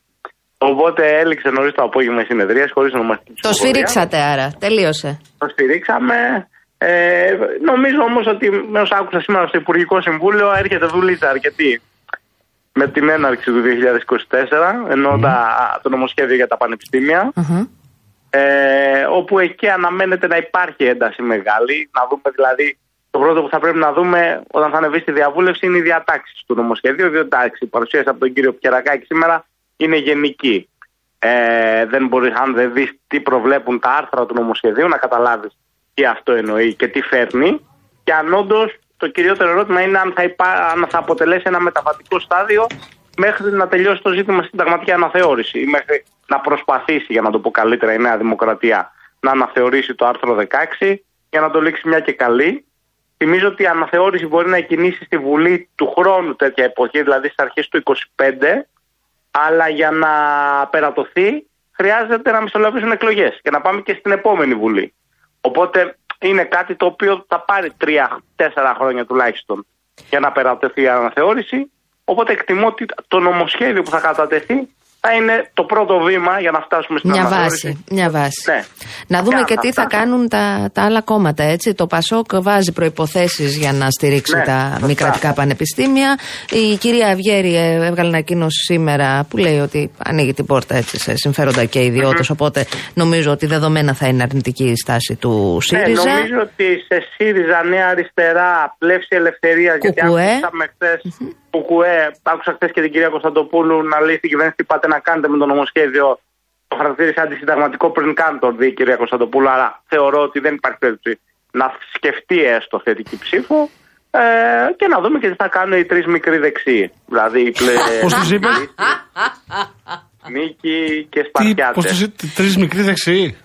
Οπότε έληξε νωρίς το απόγευμα η συνεδρία χωρίς ονομαστική Το ψηφοφορία. σφυρίξατε άρα. Τελείωσε. Το στηρίξαμε. Ε, νομίζω όμως ότι με όσα άκουσα σήμερα στο Υπουργικό Συμβούλιο έρχεται δουλίτσα αρκετή με την έναρξη του 2024, ενώ τα, το νομοσχέδιο για τα πανεπιστήμια. Μμμ. Ε, όπου εκεί αναμένεται να υπάρχει ένταση μεγάλη. Να δούμε δηλαδή, το πρώτο που θα πρέπει να δούμε όταν θα ανεβεί στη διαβούλευση είναι οι διατάξεις του νομοσχεδίου. Διότι εντάξει, η παρουσίαση από τον κύριο Πιερακάκη σήμερα είναι γενική. Ε, δεν μπορείς, αν δεν δεις τι προβλέπουν τα άρθρα του νομοσχεδίου, να καταλάβεις τι αυτό εννοεί και τι φέρνει. Και αν όντως το κυριότερο ερώτημα είναι αν θα, υπά, αν θα αποτελέσει ένα μεταβατικό στάδιο μέχρι να τελειώσει το ζήτημα στην συνταγματική αναθεώρηση ή μέχρι να προσπαθήσει, για να το πω καλύτερα, η Νέα Δημοκρατία να αναθεωρήσει το άρθρο 16 για να το λήξει μια και καλή. Θυμίζω ότι η αναθεώρηση μπορεί να κινήσει στη Βουλή του χρόνου τέτοια εποχή, δηλαδή στις αρχές του 25, αλλά για να περατωθεί χρειάζεται να μισολαβήσουν εκλογές και να πάμε και στην επόμενη Βουλή. Οπότε είναι κάτι το οποίο θα πάρει τρία-τέσσερα χρόνια τουλάχιστον για να περατωθεί η αναθεώρηση. Οπότε εκτιμώ ότι το νομοσχέδιο που θα κατατεθεί θα είναι το πρώτο βήμα για να φτάσουμε στην Μια αναθεώρηση. βάση. Μια βάση. Ναι. Να δούμε Και και αν τι θα φτάσουμε- κάνουν τα, τα άλλα κόμματα. Έτσι. Το Πασόκ βάζει προποθέσει για να στηρίξει Ναι, τα σωστά. μη κρατικά πανεπιστήμια. Η κυρία Αυγέρη ε, έβγαλε ανακοίνωση σήμερα που λέει ότι ανοίγει την πόρτα έτσι, σε συμφέροντα και ιδιώτες. Οπότε νομίζω ότι δεδομένα θα είναι αρνητική η στάση του Ναι, ΣΥΡΙΖΑ. νομίζω ότι σε ΣΥΡΙΖΑ, Νέα Αριστερά, Πλεύση Ελευθερίας, γιατί Κουκουέ. άκουσαμε χθες. Κουκουέ, άκουσα χθες και την κυρία Κωνσταντοπούλου να λέει στην κυβέρνηση τι πάτε να κάνετε με το νομοσχέδιο. Το χαρακτήρισε αντισυνταγματικό πριν καν το δει η κυρία Κωνσταντοπούλου. Άρα θεωρώ ότι δεν υπάρχει περίπτωση να σκεφτεί έστω θετική ψήφο. Ε, και να δούμε και τι θα κάνουν οι τρεις μικροί δεξιοί. Δηλαδή οι πλε... Πώς τους είπε, Νίκη και Πώς Σπαρτιάτε. τους είπε, τρεις μικροί δεξιοί;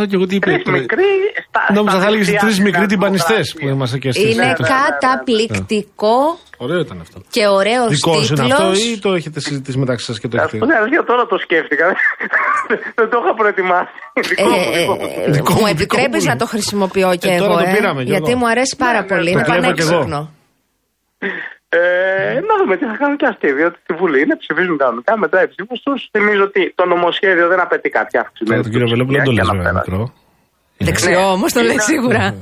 Α, και εγώ τι είπε. Τρεις μικροί. Στα, Νόμιζα στα θα έλεγε δεξιά τρεις της μικροί τυμπανιστές δημοκρατίας. που είμαστε και εσείς. Είναι ναι, ναι, ναι, ναι. καταπληκτικό Ωραίο ήταν αυτό. Και ωραίος Δικό σου είναι αυτό τίτλο. ή το έχετε συζητήσει μεταξύ σας και το Ας έχετε. πούμε, αλήθεια, τώρα το σκέφτηκα. <laughs> Δεν το είχα προετοιμάσει. Δικό μου, δικό μου. Δικό μου μου, επιτρέπεις δικό μου. να το χρησιμοποιώ και Ε, τώρα εγώ. το ε, πήραμε, Γιώργο. γιατί μου αρέσει πάρα Ναι, πολύ. ναι, Είναι το κλέβω κι εγώ. πανέξυπνο. Ε, να δούμε τι θα κάνουν και αυτοί, διότι στη Βουλή είναι, ψηφίζουν κανονικά. Μετά η ψήφο τους. Θυμίζω ότι το νομοσχέδιο δεν απαιτεί κάποια αύξηση. Τώρα τον κύριο Βελόπουλο δεν το λες βέβαια μικρό. Δεξιό Ναι. όμως το λέει Είναι- σίγουρα.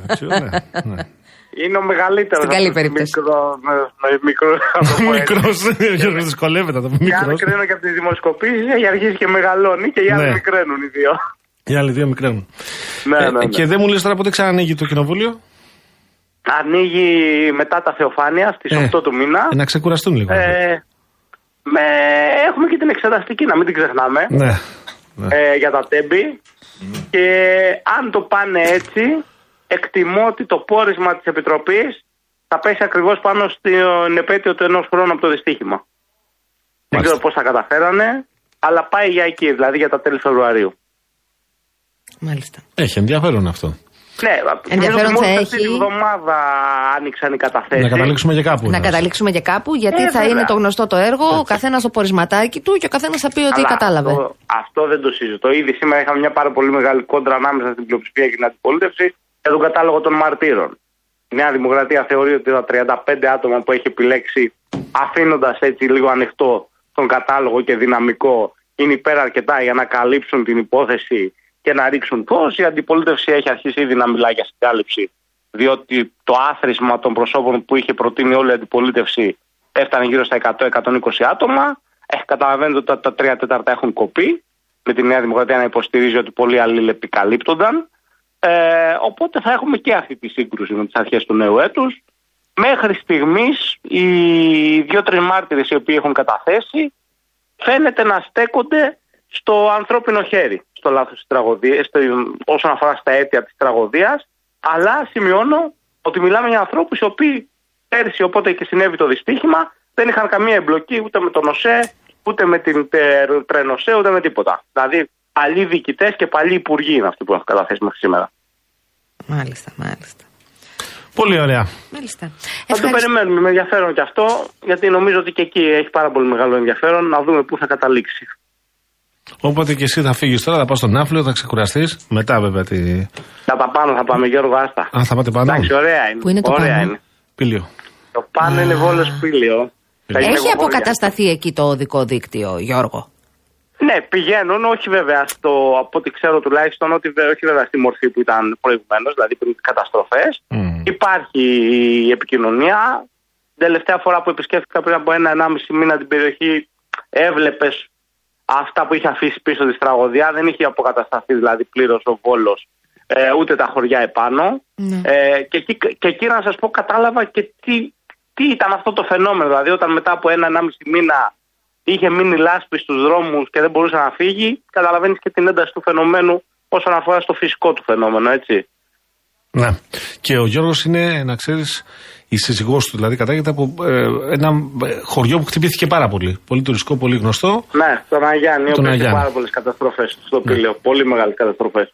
Έτσι, ναι, ναι. Είναι ο μεγαλύτερος. Στην καλή περίπτωση. Μικρό, με, με μικρός, να το πω έτσι. Μικρός, ο Γιώργος δυσκολεύεται να το πει Και αν μικρός. κρίνω και από τις δημοσκοπήσεις, έχει αρχίσει και μεγαλώνει και οι άλλοι Ναι. μικραίνουν οι δύο. Οι άλλοι δύο μικραίνουν. Ναι, Ε, ναι, ναι. Και δεν μου λες τώρα πότε ξανανοίγει το κοινοβούλιο; Ανοίγει μετά τα Θεοφάνεια στις Ε, 8 του μήνα. Ε, να ξεκουραστούν λίγο. Ε, με, έχουμε και την εξεταστική, να μην την ξεχνάμε. Ναι. ναι. ε, για τα τέμπη. Και αν το πάνε έτσι, εκτιμώ ότι το πόρισμα της Επιτροπής θα πέσει ακριβώς πάνω στην επέτειο του ενός χρόνου από το δυστύχημα. Δεν Μάλιστα. ξέρω πώς θα καταφέρανε, αλλά πάει για εκεί, δηλαδή για τα τέλη Φεβρουαρίου. Μάλιστα. Έχει ενδιαφέρον αυτό. Ναι, Ενδιαφέρον νομίζω ότι θα μόλις αυτή έχει. τη βδομάδα άνοιξαν οι καταθέσεις. Να καταλήξουμε και κάπου. Να εννοείς. καταλήξουμε και κάπου, γιατί Ε, θα βέβαια. είναι το γνωστό το έργο, ο καθένας το πορισματάκι του και ο καθένας θα πει ότι Αλλά κατάλαβε. Αυτό, αυτό δεν το συζητώ. Ήδη σήμερα είχαμε μια πάρα πολύ μεγάλη κόντρα ανάμεσα στην πλειοψηφία και την αντιπολίτευση για τον κατάλογο των μαρτύρων. Η Νέα Δημοκρατία θεωρεί ότι τα 35 άτομα που έχει επιλέξει, αφήνοντας έτσι λίγο ανοιχτό τον κατάλογο και δυναμικό, είναι υπέρα αρκετά για να καλύψουν την υπόθεση και να ρίξουν φως. Η αντιπολίτευση έχει αρχίσει ήδη να μιλάει για συγκάλυψη, διότι το άθροισμα των προσώπων που είχε προτείνει όλη η αντιπολίτευση έφτανε γύρω στα 100-120 άτομα. Ε, καταλαβαίνετε ότι τα, τα τρία τέταρτα έχουν κοπεί, με τη Νέα Δημοκρατία να υποστηρίζει ότι πολλοί άλλοι επικαλύπτονταν. Ε, οπότε θα έχουμε και αυτή τη σύγκρουση με τις αρχές του νέου έτους. Μέχρι στιγμής οι δύο-τρει μάρτυρες οι οποίοι έχουν καταθέσει φαίνεται να στέκονται στο ανθρώπινο χέρι, στο λάθος της τραγωδίας, στο, όσον αφορά στα αίτια της τραγωδίας, αλλά σημειώνω ότι μιλάμε για ανθρώπους οι οποίοι πέρσι οπότε και συνέβη το δυστύχημα δεν είχαν καμία εμπλοκή ούτε με τον ΟΣΕ, ούτε με την τε- Τρενοσέ, ούτε με τίποτα. Δηλαδή παλιοί διοικητές και παλιοί υπουργοί είναι αυτοί που έχουν καταθέσει μέχρι σήμερα. Μάλιστα, μάλιστα. Πολύ ωραία. Μάλιστα. Θα το Ευχαριστώ. περιμένουμε με ενδιαφέρον και αυτό, γιατί νομίζω ότι και εκεί έχει πάρα πολύ μεγάλο ενδιαφέρον να δούμε πού θα καταλήξει. Όποτε και εσύ θα φύγεις τώρα, θα πας στον Άφλιο, θα ξεκουραστείς. Μετά βέβαια τη. Κατά πάνω θα πάμε Γιώργο Άστα. Α, θα πάτε πάνω. Εντάξει, ωραία είναι. Πού είναι το ωραία πάνω; είναι. Πήλιο. Το πάνω είναι βόλος πύλιο. Θα είναι Έχει εγώ αποκατασταθεί εκεί το οδικό δίκτυο, Γιώργο; Ναι, πηγαίνουν, όχι βέβαια στο, από ό,τι ξέρω τουλάχιστον, ότι βε- όχι βέβαια στη μορφή που ήταν προηγουμένως, δηλαδή πριν τις καταστροφές. Μμμ. Υπάρχει η επικοινωνία. Την τελευταία φορά που επισκέφθηκα πριν από ένα-ενάμιση μήνα την περιοχή, έβλεπες αυτά που είχε αφήσει πίσω της τραγωδία. Δεν είχε αποκατασταθεί δηλαδή πλήρως ο Βόλος, ε, ούτε τα χωριά επάνω. Ναι. Ε, και, εκεί, και εκεί να σας πω, κατάλαβα και τι, τι ήταν αυτό το φαινόμενο. Δηλαδή, όταν μετά από ένα-ενάμιση μήνα είχε μείνει λάσπη στους δρόμους και δεν μπορούσε να φύγει, καταλαβαίνεις και την ένταση του φαινομένου όσον αφορά στο φυσικό του φαινόμενο, έτσι. Ναι. Και ο Γιώργος είναι, να ξέρεις, η σύζυγός του δηλαδή κατάγεται από ε, ένα ε, χωριό που χτυπήθηκε πάρα πολύ. Πολύ τουριστικό, πολύ γνωστό. Ναι, στον Αγιάννη, ο Τον οποίος είχε Αγιάννη. πάρα πολλές καταστροφές στο πύλιο. Πολύ μεγάλες καταστροφές.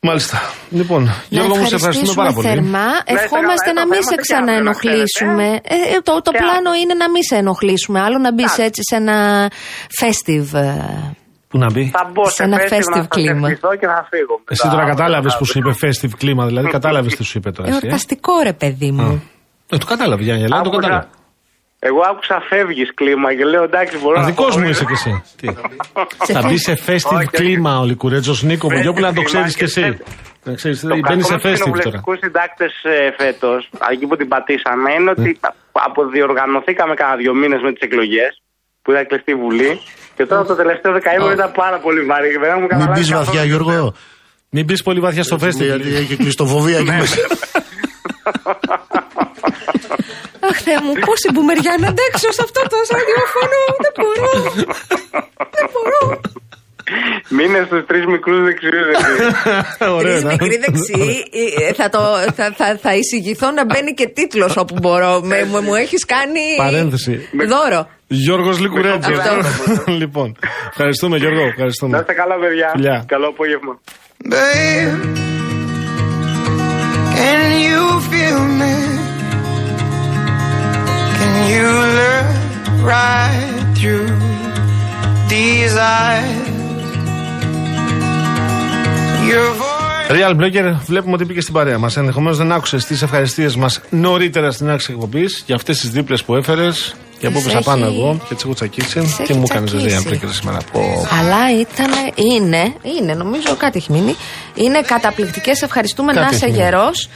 Μάλιστα. Λοιπόν, Να Γιώργο μου, σε ευχαριστούμε πάρα πολύ. θερμά. είστε Ευχόμαστε καλά, να το μην θέμα σε τι ξαναενοχλήσουμε. Ε, ε, το το Και πλάνο είναι να μην σε ενοχλήσουμε. Άλλο να μπεις Εντάξει. έτσι σε ένα festive. ε, Πού να μπει; Θα μπω Σε σε, ένα festive festive να σας κλίμα. ευχηθώ και θα φύγω. μετά. Εσύ τώρα κατάλαβες που σου είπε Άκουσα- festive κλίμα, δηλαδή κατάλαβες τι σου είπε τώρα. Εσύ, ε; Εορταστικό ρε παιδί μου. Ε, το κατάλαβε, Γιάννη, αλλά το άκουσα- κατάλαβε. Εγώ άκουσα φεύγεις κλίμα και λέω εντάξει μπορώ να Αδικό πω- μου είσαι κι εσύ. Τι; Σε <laughs> Θα fe- μπει σε festive Όχι, κλίμα ο Λικουρέτζος Νίκο Βογιόπουλα, να το Festive ξέρεις κι κλίμα εσύ. και- Να ξέρεις, Το Μπαίνεις σε κακό στους festive τώρα. κοινοβουλευτικούς συντάκτες ε, φέτος, εκεί που την πατήσαμε, είναι ότι Ναι. αποδιοργανωθήκαμε κάνα δύο μήνες με τις εκλογές, που ήταν κλειστή βουλή, και τώρα το τελευταίο δεκαήμερο ήταν πάρα πολύ βαρύ. Δεν έχουμε Μην καταλάβεις πεις καθόλου βαθιά, τι Γιώργο. Μην μπει πολύ βαθιά στο Γιατί festival. έχει κλειστοφοβία εκεί Ναι. μέσα. <laughs> Αχ, Θεέ μου, πόση μπουμεριά να αντέξω σε αυτό το ραδιόφωνο. Δεν μπορώ. Δεν μπορώ. Μείνε στους τρεις μικρούς δεξιούς. εσύ. <laughs> Ωραία, Τρεις ήταν. μικροί δεξιοί, ε, θα, το, θα, θα, θα εισηγηθώ να μπαίνει και τίτλος όπου μπορώ. Με, μου, μου έχεις κάνει Παρένθεση. δώρο. Γιώργος Λικουρέτζο. Αυτό. <laughs> λοιπόν, ευχαριστούμε Γιώργο, Να ευχαριστούμε. είστε καλά παιδιά. Φιλιά. Καλό απόγευμα. Babe, can you feel me? Can you look right through these eyes. Your voice. Real Blogger, βλέπουμε ότι μπήκε στην παρέα μας. Ενδεχομένως δεν άκουσες τις ευχαριστίες μας νωρίτερα στην άρχιση εκπομπής για αυτές τις δίπλες που έφερες. Και από όπου έχει- πάνω εγώ και τις έχω τσακίσει. Τις Τι έχει μου έκανε τσακίσει. Real Blogger σήμερα. Πω. Αλλά ήταν, είναι, είναι, νομίζω κάτι έχει μείνει. Είναι καταπληκτικές. Ευχαριστούμε Κάτι να είσαι έχει μείνει. γερός.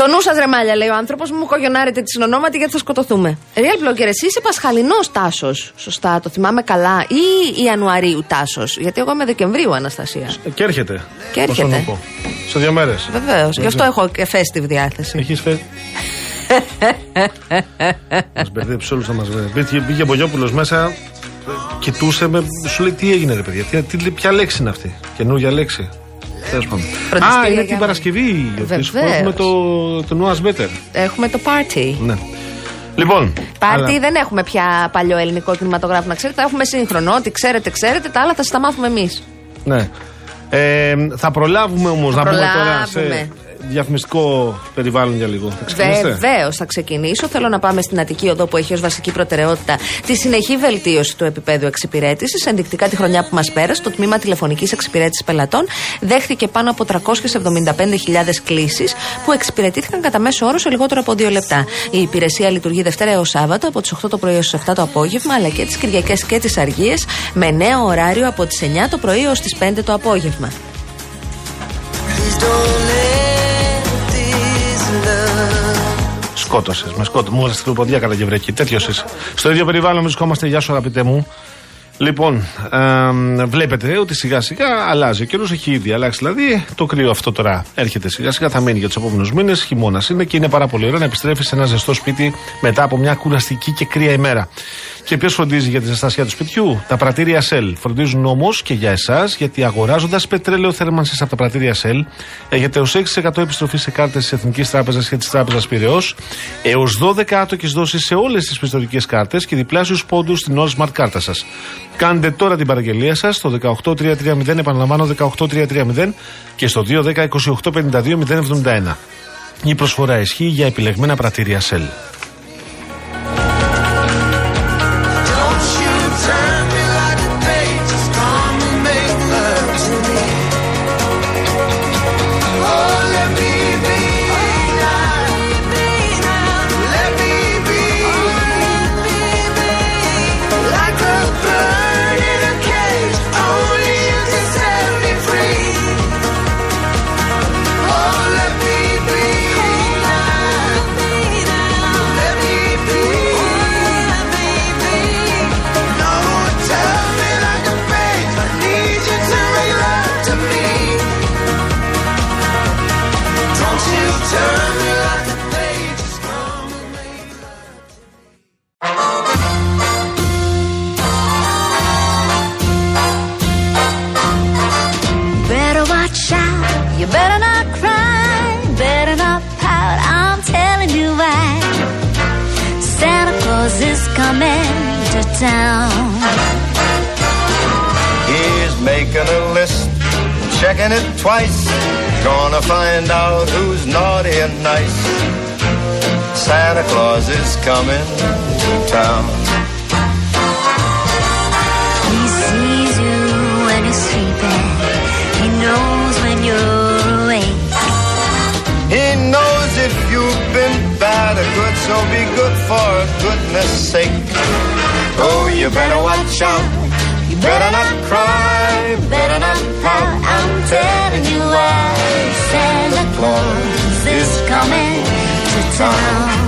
Το νου σας ρεμάλια, λέει ο άνθρωπος μου, κογιονάρετε τη συνονόματι γιατί θα σκοτωθούμε. Real Blogger, εσύ είσαι Πασχαλινός Τάσος. Σωστά, το θυμάμαι καλά. Ή Ιανουαρίου Τάσος. Γιατί εγώ είμαι Δεκεμβρίου, Αναστασία. Και έρχεται. Και Πώς να έρχεται. το πω. Σε δύο μέρες. Βεβαίως. Γι' αυτό έχω και festive διάθεση. Έχεις φέρει. <laughs> Μας μπερδέψεις όλους να μας βρει. Πήγε ο Μπογιόπουλος μέσα, κοιτούσε με. Σου λέει τι έγινε, ρε παιδιά. Τι, τι, ποια λέξη είναι αυτή. Καινούργια λέξη. Τέλος πάντων. Φροντιστήρια Α, είναι για την μένα. Παρασκευή. Γιατί σου πω, Βεβαίως. έχουμε το, το Noah's Better. Έχουμε το party. Ναι. Λοιπόν. Πάρτι αλλά- δεν έχουμε πια παλιό ελληνικό κινηματογράφο να ξέρετε. Έχουμε σύγχρονο. Ό,τι ξέρετε, ξέρετε. Τα άλλα θα σα τα μάθουμε εμείς. Ναι. Ε, θα προλάβουμε όμως να πούμε τώρα σε προλάβουμε. Διαφημιστικό περιβάλλον για λίγο. Θα ξεκινήσετε; Βεβαίως θα ξεκινήσω. Θέλω να πάμε στην Αττική Οδό που έχει ως βασική προτεραιότητα τη συνεχή βελτίωση του επίπεδου εξυπηρέτησης. Ενδεικτικά τη χρονιά που μας πέρασε, το τμήμα τηλεφωνικής εξυπηρέτησης πελατών δέχθηκε πάνω από 375.000 κλήσεις που εξυπηρετήθηκαν κατά μέσο όρο σε λιγότερο από δύο λεπτά. Η υπηρεσία λειτουργεί Δευτέρα έως Σάββατο από τις 8 το πρωί έως τις 7 το απόγευμα, αλλά και τις Κυριακές και τις Αργίες με νέο ωράριο από τις 9 το πρωί έως τις 5 το απόγευμα. Please don't let Σκότωσες. Με σκότωσε. Μου έβαλε την ποδιά κατά γευρέκι. Τέτοιος είσαι. Στο ίδιο περιβάλλον βρισκόμαστε. Γεια σου, αγαπητέ μου. Λοιπόν, εμ, βλέπετε ότι σιγά σιγά αλλάζει. Ο καιρός έχει ήδη αλλάξει. Δηλαδή, το κρύο αυτό τώρα έρχεται σιγά σιγά. Θα μείνει για τους επόμενους μήνες. Χειμώνας είναι και είναι πάρα πολύ ωραίο να επιστρέφεις σε ένα ζεστό σπίτι μετά από μια κουραστική και κρύα ημέρα. Και ποιος φροντίζει για τη ζεστασιά του σπιτιού, τα πρατήρια Shell. Φροντίζουν όμως και για εσάς, γιατί αγοράζοντας πετρέλαιο θέρμανσης από τα πρατήρια Shell, έχετε ω 6% επιστροφή σε κάρτες της Εθνικής Τράπεζας και της Τράπεζας Πυραιός, έως 12 άτοκες δόσεις σε όλες τις πιστοτικές κάρτες και διπλάσιους πόντους στην All Smart κάρτα σας. Κάντε τώρα την παραγγελία σας στο 18330, επαναλαμβάνω 18330 και στο 210 Η προσφορά ισχύει για επιλεγμένα πρατήρια Shell. Coming to town. He's making a list, checking it twice. Gonna find out who's naughty and nice. Santa Claus is coming to town. He sees you when you're sleeping, he knows when you're awake. He knows if you've been bad or good, so be good for goodness sake. Oh, you better watch out. You better not cry, better not pout. I'm telling you why Santa Claus is coming to town.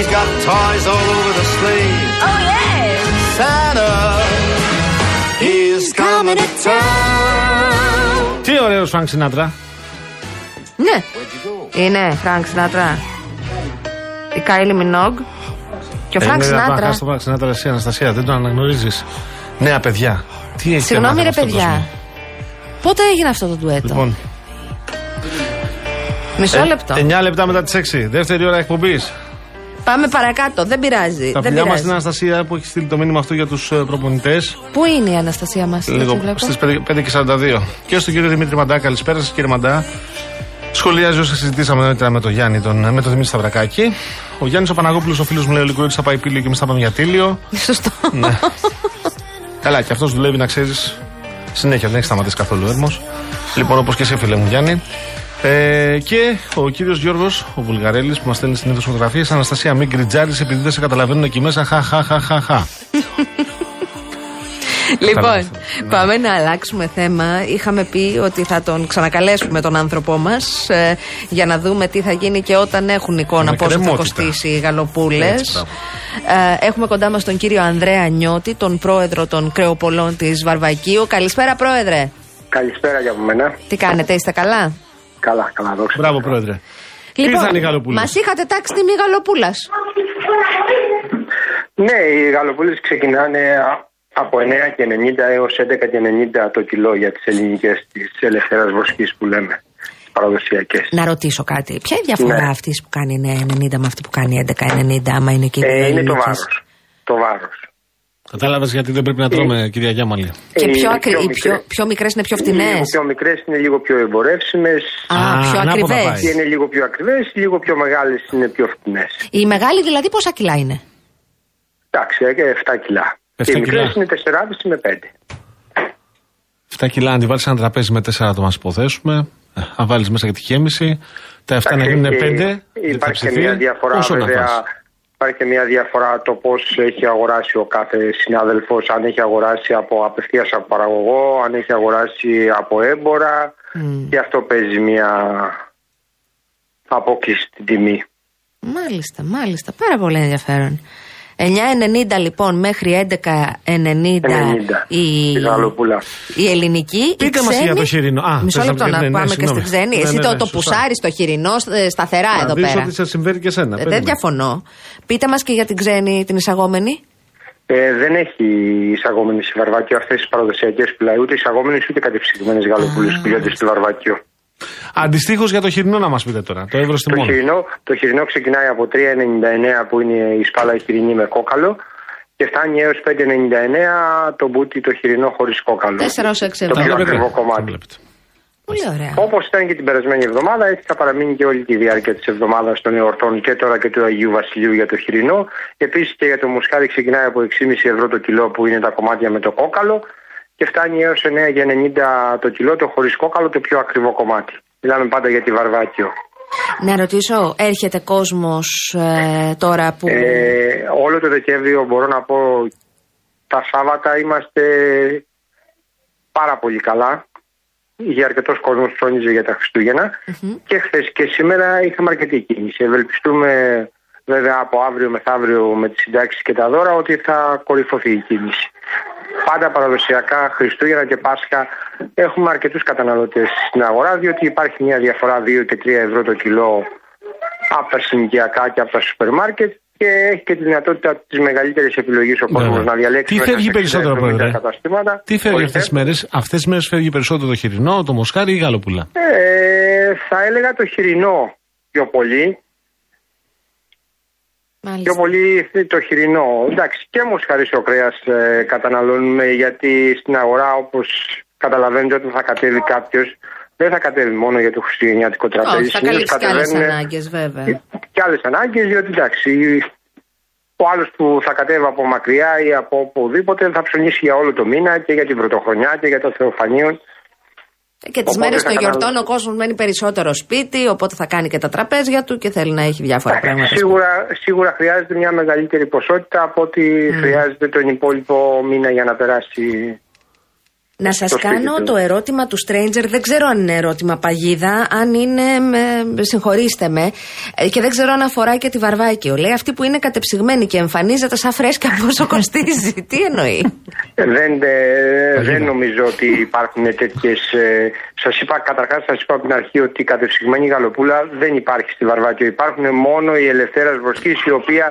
He's got toys all over the sleigh. Oh yeah. Santa is coming to town. Τι ωραίος Φρανκ Σινάτρα. Ναι. Είναι Φρανκ Σινάτρα. Η Κάιλι Μινόγκ. Και ο Φρανκ Ε, ναι, να Σινάτρα. χάσει το Φρανκ Σινάτρα εσύ Αναστασία, δεν τον αναγνωρίζεις. Νέα παιδιά. Τι έχει Συγγνώμη ρε παιδιά. Πότε έγινε αυτό το ντουέτο; Λοιπόν, Μισό λεπτό. 9 λεπτά μετά τις 6. Δεύτερη ώρα εκπομπής. Πάμε παρακάτω. Δεν πειράζει. Τα Δεν φιλιά μας πειράζει. στην Αναστασία που έχει στείλει το μήνυμα αυτό για τους προπονητές. Πού είναι η Αναστασία μας, Λίγο στις 5 και 42. Και στον κύριο Δημήτρη Μαντά, καλησπέρα σας κύριε Μαντά. Σχολιάζει όσα συζητήσαμε νωρίτερα με τον Γιάννη, τον, με τον Δημήτρη Σταυρακάκη. Ο Γιάννης ο Παναγόπουλο, ο φίλος μου λέει: Ο Λικούρη θα πάει πύλιο και εμείς θα πάμε για τίλιο. <laughs> Σωστό. Ναι. Καλά, και αυτός δουλεύει να ξέρεις συνέχεια, δεν έχει σταματήσει καθόλου έρμος. Λοιπόν, όπως και εσύ, φίλε μου Γιάννη. Ε, και ο κύριος Γιώργος, ο Βουλγαρέλης, που μας στέλνει συνήθω φωτογραφίε. Αναστασία, μην γκριτζάρει επειδή δεν σε καταλαβαίνουν εκεί μέσα. Χα, χα, χα, χα, χα. <laughs> Λοιπόν, πάμε να αλλάξουμε θέμα. Είχαμε πει ότι θα τον ξανακαλέσουμε τον άνθρωπό μας για να δούμε τι θα γίνει και όταν έχουν εικόνα Με πόσο θα κρεμότητα. κοστίσει οι γαλοπούλες. Έτσι, μπράβο. έχουμε κοντά μας τον κύριο Ανδρέα Νιώτη, τον πρόεδρο των κρεοπολών της Βαρβακίου. Καλησπέρα, πρόεδρε. Καλησπέρα για μένα. Τι κάνετε, είστε καλά; Καλά, καλά, δόξα. Μπράβο, πρόεδρε. Λοιπόν, Ήρθαν οι γαλοπούλες. μας είχατε τάξει τιμή γαλοπούλα. Ναι, οι γαλοπούλες ξεκινάνε α- από 9 και 90 έως 11 και 90 το κιλό για τις ελληνικές της ελευθερίας βοσκής που λέμε, τις παραδοσιακές. Να ρωτήσω κάτι. Ποια είναι η διαφορά Ναι. αυτής που κάνει 9,90 με αυτή που κάνει 11,90, άμα είναι και οι Ε, δύο είναι το ελληνικές; βάρος. Το βάρος. Κατάλαβες γιατί δεν πρέπει να τρώμε, κυρία Γιάμαλη. Και Ε, πιο, είναι ακρι... πιο οι μικρές. πιο, πιο μικρές είναι πιο φτηνές. Λίγο πιο μικρές είναι λίγο πιο εμπορεύσιμες. Α, Α, πιο ανάποδα ακριβές. πάει. Και είναι λίγο πιο ακριβές, λίγο πιο μεγάλες είναι πιο φτηνές. Η μεγάλη δηλαδή πόσα κιλά είναι; Εντάξει, ε, και 7 κιλά. 7 Και οι μικρές κιλά. είναι 4,5 με 5. 7 κιλά, αν τη βάλεις ένα τραπέζι με 4 άτομα, υποθέσουμε. ε, Αν βάλεις μέσα και τη γέμιση, τα 7 να γίνουν 5. Υπάρχει και μια διαφορά βέβαια. Υπάρχει και μια διαφορά το πώς έχει αγοράσει ο κάθε συνάδελφος, αν έχει αγοράσει από απευθείας από παραγωγό, αν έχει αγοράσει από έμπορα. Και αυτό παίζει μια απόκληση στην τιμή. Μάλιστα, μάλιστα. Πάρα πολύ ενδιαφέρον. 9,90 λοιπόν μέχρι 11,90 90. η, Η γαλοπούλα. η ελληνική. η Πείτε μας ξένη- για το χοιρινό. Α, Μισό θες να λεπτό πεις, να ναι, ναι, πάμε και συγγνώμη. στην ξένη. Ναι, Εσύ ναι, το, ναι, το σωστά. πουσάρι στο χοιρινό ε, σταθερά εδώ δεις πέρα. ότι σε συμφέρει και εσένα. Ε, δεν περίμενε. διαφωνώ. Πείτε μας και για την ξένη, την εισαγόμενη. Ε, δεν έχει εισαγόμενη στη Βαρβάκιο αυτές τις παραδοσιακές πουλάει, ούτε εισαγόμενες ούτε κατεψυγμένες γαλοπούλες που πουλιώνται στη Βαρβάκιο. Αντιστοίχως για το χοιρινό να μας πείτε τώρα. Το ευρώ στη Το μόνο. χοιρινό, το χοιρινό ξεκινάει από 3,99 που είναι η σπάλα χοιρινή με κόκαλο και φτάνει έως 5,99 το μπούτι το χοιρινό χωρίς κόκαλο. 4 ως 6 Το ευρώ. πιο βλέπετε. ακριβό Το κομμάτι. βλέπετε. Πολύ ωραία. Όπως ήταν και την περασμένη εβδομάδα, έτσι θα παραμείνει και όλη τη διάρκεια της εβδομάδας των εορτών και τώρα και του Αγίου Βασιλείου για το χοιρινό. Επίσης και για το μουσκάρι ξεκινάει από 6,5 ευρώ το κιλό που είναι τα κομμάτια με το κόκαλο και φτάνει έως 9 για 90 το κιλό το χωρίς κόκαλο το πιο ακριβό κομμάτι. Μιλάμε πάντα για τη Βαρβάκιο. Να ρωτήσω, έρχεται κόσμος ε, τώρα που... Ε, όλο το Δεκέμβριο μπορώ να πω τα Σάββατα είμαστε πάρα πολύ καλά. Για αρκετός κόσμος ψώνιζε για τα χριστουγεννα Και χθες και σήμερα είχαμε αρκετή κίνηση. Ευελπιστούμε βέβαια από αύριο μεθαύριο με τις συντάξεις και τα δώρα ότι θα κορυφωθεί η κίνηση. Πάντα παραδοσιακά Χριστούγεννα και Πάσχα έχουμε αρκετούς καταναλωτές στην αγορά διότι υπάρχει μια διαφορά 2 και 3 ευρώ το κιλό από τα συνοικιακά και από τα σούπερ μάρκετ και έχει και τη δυνατότητα της μεγαλύτερης επιλογής ο κόσμος Βέβαια. να διαλέξει. Τι μέσα φεύγει σε περισσότερο, 60-70 Πρόεδρε; Καταστήματα. Τι φεύγει Ορίστε. αυτές τις μέρες; Αυτές τις μέρες φεύγει περισσότερο το χοιρινό, το μοσχάρι ή η γαλοπούλα. Ε, θα έλεγα το χοιρινό πιο πολύ. Πιο Μάλιστα. πολύ το χοιρινό. Εντάξει, και μοσχαρίσιο κρέας ε, καταναλώνουμε γιατί στην αγορά όπως καταλαβαίνετε όταν θα κατέβει κάποιος δεν θα κατέβει μόνο για το χριστουγεννιάτικο τραπέζι. Όχι, θα Συνήθως καλύψει και άλλες κατεβαίνουν ανάγκες βέβαια. και άλλες ανάγκες, διότι εντάξει, ο άλλος που θα κατέβει από μακριά ή από οπουδήποτε θα ψωνίσει για όλο το μήνα και για την πρωτοχρονιά και για το Θεοφανίον. Και τις Οπότε μέρες θα των κατα- γιορτών ο κόσμος μένει περισσότερο σπίτι, οπότε θα κάνει και τα τραπέζια του και θέλει να έχει διάφορα πράγματα. Σίγουρα, σίγουρα χρειάζεται μια μεγαλύτερη ποσότητα από ό,τι χρειάζεται τον υπόλοιπο μήνα για να περάσει. Να σας στο σπίτι κάνω του. το ερώτημα του Stranger. Δεν ξέρω αν είναι ερώτημα παγίδα, αν είναι. Με, συγχωρήστε με. ε, Και δεν ξέρω αν αφορά και τη Βαρβάκιο. Λέει αυτή που είναι κατεψυγμένη και εμφανίζεται σαν φρέσκα <laughs> πόσο κοστίζει. Τι εννοεί; Δεν, ε, δεν νομίζω ότι υπάρχουν τέτοιες. Σας είπα, καταρχάς, σας είπα από την αρχή ότι η κατεψυγμένη γαλοπούλα δεν υπάρχει στη Βαρβάκιο. Υπάρχουν μόνο η ελευθέρας βοσκής, η οποία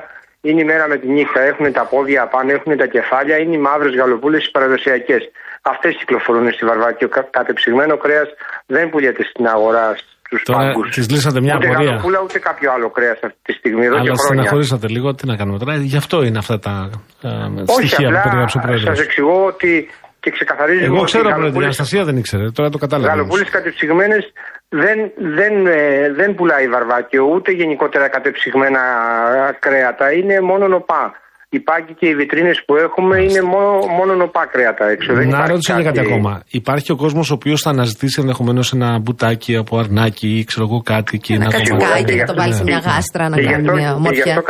είναι η μέρα με τη νύχτα. Έχουν τα πόδια πάνω, έχουν τα κεφάλια, είναι οι μαύρες γαλοπούλες οι παραδοσιακές. Αυτές κυκλοφορούν στη Βαρβάκιο. Κα, κατεψυγμένο κρέας δεν πουλιέται στην αγορά στους Τώρα πάγκου. της λύσατε μια ούτε απορία. γαλοπούλα ούτε κάποιο άλλο κρέας αυτή τη στιγμή. Εδώ και Αλλά χρόνια. στεναχωρήσατε λίγο, τι να κάνουμε τώρα. Γι' αυτό είναι αυτά τα ε, Όχι, στοιχεία που απλά περιγράψε ο Πρόεδρος. σας εξηγώ ότι και ξεκαθαρίζει Εγώ ότι ξέρω, οι Πρόεδρε, η γαλοπούλες- Αναστασία δεν ήξερε. Τώρα το κατάλαβα. όμως. Γαλοπούλε κατεψυγμένες δεν, δεν, ε, δεν πουλάει βαρβάκιο, ούτε γενικότερα κατεψυγμένα κρέατα. Είναι μόνο νοπά. Οι πάγκοι και οι βιτρίνες που έχουμε είναι μόνο, μόνο νοπά κρέατα έξω. Δεν Να υπάρχει ρωτήσω για κάτι ακόμα. Υπάρχει ο κόσμος ο οποίος θα αναζητήσει ενδεχομένως ένα μπουτάκι από αρνάκι ή ξέρω εγώ κάτι και Ένα να το κατσικάκι, βάλει. να το βάλει σε μια γάστρα, να Και γι' κάνει αυτό- μια και γι' ομορφιά.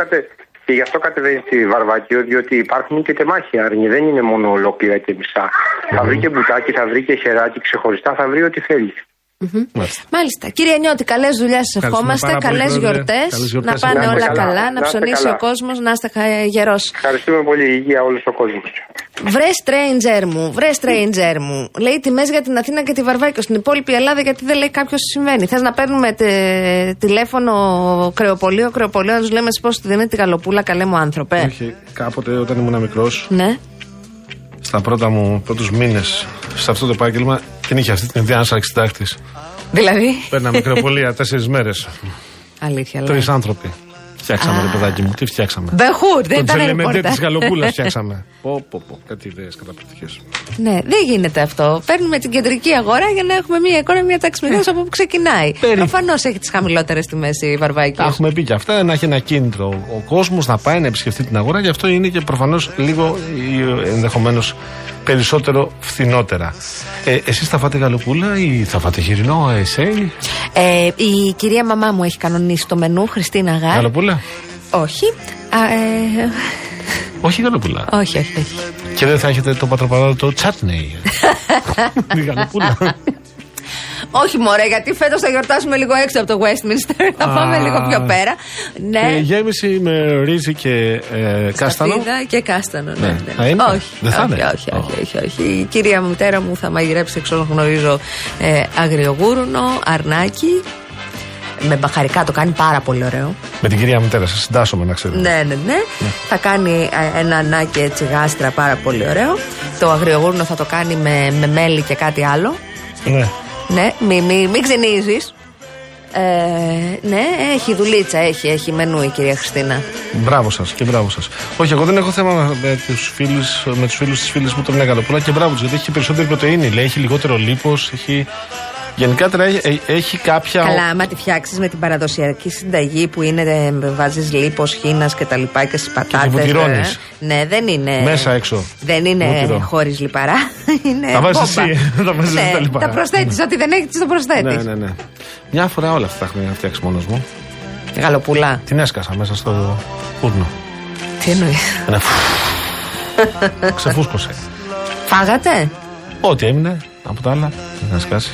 Αυτό κατε- Και γι' αυτό κατεβαίνει στη Βαρβάκιο, διότι υπάρχουν και τεμάχια άρνη. Δεν είναι μόνο ολόκληρα και μισά. Θα βρει και μπουτάκι, θα βρει και χεράκι ξεχωριστά, θα βρει ό,τι θέλει. Μάλιστα. Μάλιστα. Κύριε Νιώτη, καλές δουλειά σας Ευχαριστούμε ευχόμαστε. πάρα πολύ, Καλές Πρόεδρε. γιορτές. Καλές γιορτές. Να πάνε Να είστε όλα καλά. καλά, να Να είστε ψωνίσει καλά. ο κόσμος, να είστε γερός. Ευχαριστούμε πολύ υγεία όλος ο κόσμος. Βρε stranger μου, βρε stranger μου. Λέει τιμές για την Αθήνα και τη Βαρβάκιο. Στην υπόλοιπη Ελλάδα, γιατί δεν λέει κάποιος τι συμβαίνει. Θες να παίρνουμε τε- τηλέφωνο κρεοπολείο, κρεοπολείο, να τους λέμε πώ τη δίνει τη γαλοπούλα, καλέ μου άνθρωπε. Όχι, κάποτε όταν ήμουν μικρός, Ναι. Στα πρώτα μου πρώτους μήνες σε αυτό το επάγγελμα, την είχε αυτή την ιδέα ένα αρχιτάκτη. Δηλαδή; Παίρναμε μικροπολία τέσσερις μέρες. Αλήθεια, Τρεις λέει. άνθρωποι. Φτιάξαμε, ρε παιδάκι μου, τι φτιάξαμε; Μπεχούρ, δεν Το ήταν τζελεμεντέ ρεπόρτα. της γαλοπούλας <laughs> φτιάξαμε. Πω, πω, πω, κάτι ιδέες καταπληκτικές. Ναι, δεν γίνεται αυτό. Παίρνουμε την κεντρική αγορά για να έχουμε μια εικόνα, μια τάξη μηδέν από που ξεκινάει. Περί- Προφανώ έχει τις χαμηλότερες τιμές η Βαρβάκη. Τα έχουμε πει και αυτά, να έχει ένα κίνητρο ο κόσμος να πάει να επισκεφτεί την αγορά, γι' αυτό είναι και προφανώς λίγο ενδεχομένως περισσότερο φθηνότερα. Ε, Εσείς θα φάτε γαλοπούλα ή θα φάτε χοιρινό, εσέι, Ε, η κυρία μαμά μου έχει κανονίσει το μενού, Χριστίνα Γάρ. γαλοπούλα; Όχι. Α, ε, Όχι γαλοπούλα. όχι, όχι, όχι. Και δεν θα έχετε το πατροπαράδοτο τσάτνεϊ. Τη <laughs> γαλοπούλα. όχι, μωρέ, γιατί φέτος θα γιορτάσουμε λίγο έξω από το Westminster. θα Α. πάμε λίγο πιο πέρα. Και Ναι. γέμιση με ρύζι και ε, κάστανο. Σταφίδα και κάστανο, ναι. Ναι. ναι. Θα είναι; Όχι, Δεν θα όχι, είναι; όχι, όχι, όχι, όχι. Η κυρία μου, μητέρα μου θα μαγειρέψει, εξ όσων γνωρίζω, ε, αγριογούρουνο, αρνάκι. Με μπαχαρικά το κάνει πάρα πολύ ωραίο. Με την κυρία μητέρα, σας συντάσσομαι να ξέρετε. Ναι, ναι, ναι. Θα κάνει ε, ένα ανάκι έτσι γάστρα πάρα πολύ ωραίο. Το αγριογούρνο θα το κάνει με, με μέλι και κάτι άλλο. Ναι. Ναι, μην μη, μη ξενίζεις. Ε, ναι, έχει δουλίτσα, έχει, έχει μενού η κυρία Χριστίνα. Μπράβο σας και μπράβο σας. Όχι, εγώ δεν έχω θέμα με τους φίλους με τους φίλους της φίλης μου το μια γαλοπούλα και μπράβο τους γιατί έχει περισσότερη πρωτενη. Λέει, έχει λιγότερο λίπος, έχει. Γενικά τώρα έχει, ε, έχει κάποια. Καλά, άμα τη φτιάξεις με την παραδοσιακή συνταγή που είναι βάζεις λίπος, χίνα και τα λοιπά και στις πατάτες. βουτυρώνεις. ναι, δεν είναι. Μέσα έξω. Δεν είναι Βούτυρο. χωρίς λιπαρά. <laughs> είναι Τα βάζεις μπόμπα. εσύ, <laughs> τα βάζεις ναι, τα λιπαρά. Τα προσθέτεις. Ό,τι δεν έχεις, το προσθέτεις. Ναι, ναι, ναι. Μια φορά όλα αυτά τα έχουμε φτιάξει μόνος μου. Γαλοπουλά. Την έσκασα μέσα στο φούρνο. Τι εννοείς; Ένα φου- Ξεφούσκωσε. Φάγατε; Ό,τι έμεινε από τα άλλα, να σκάσει.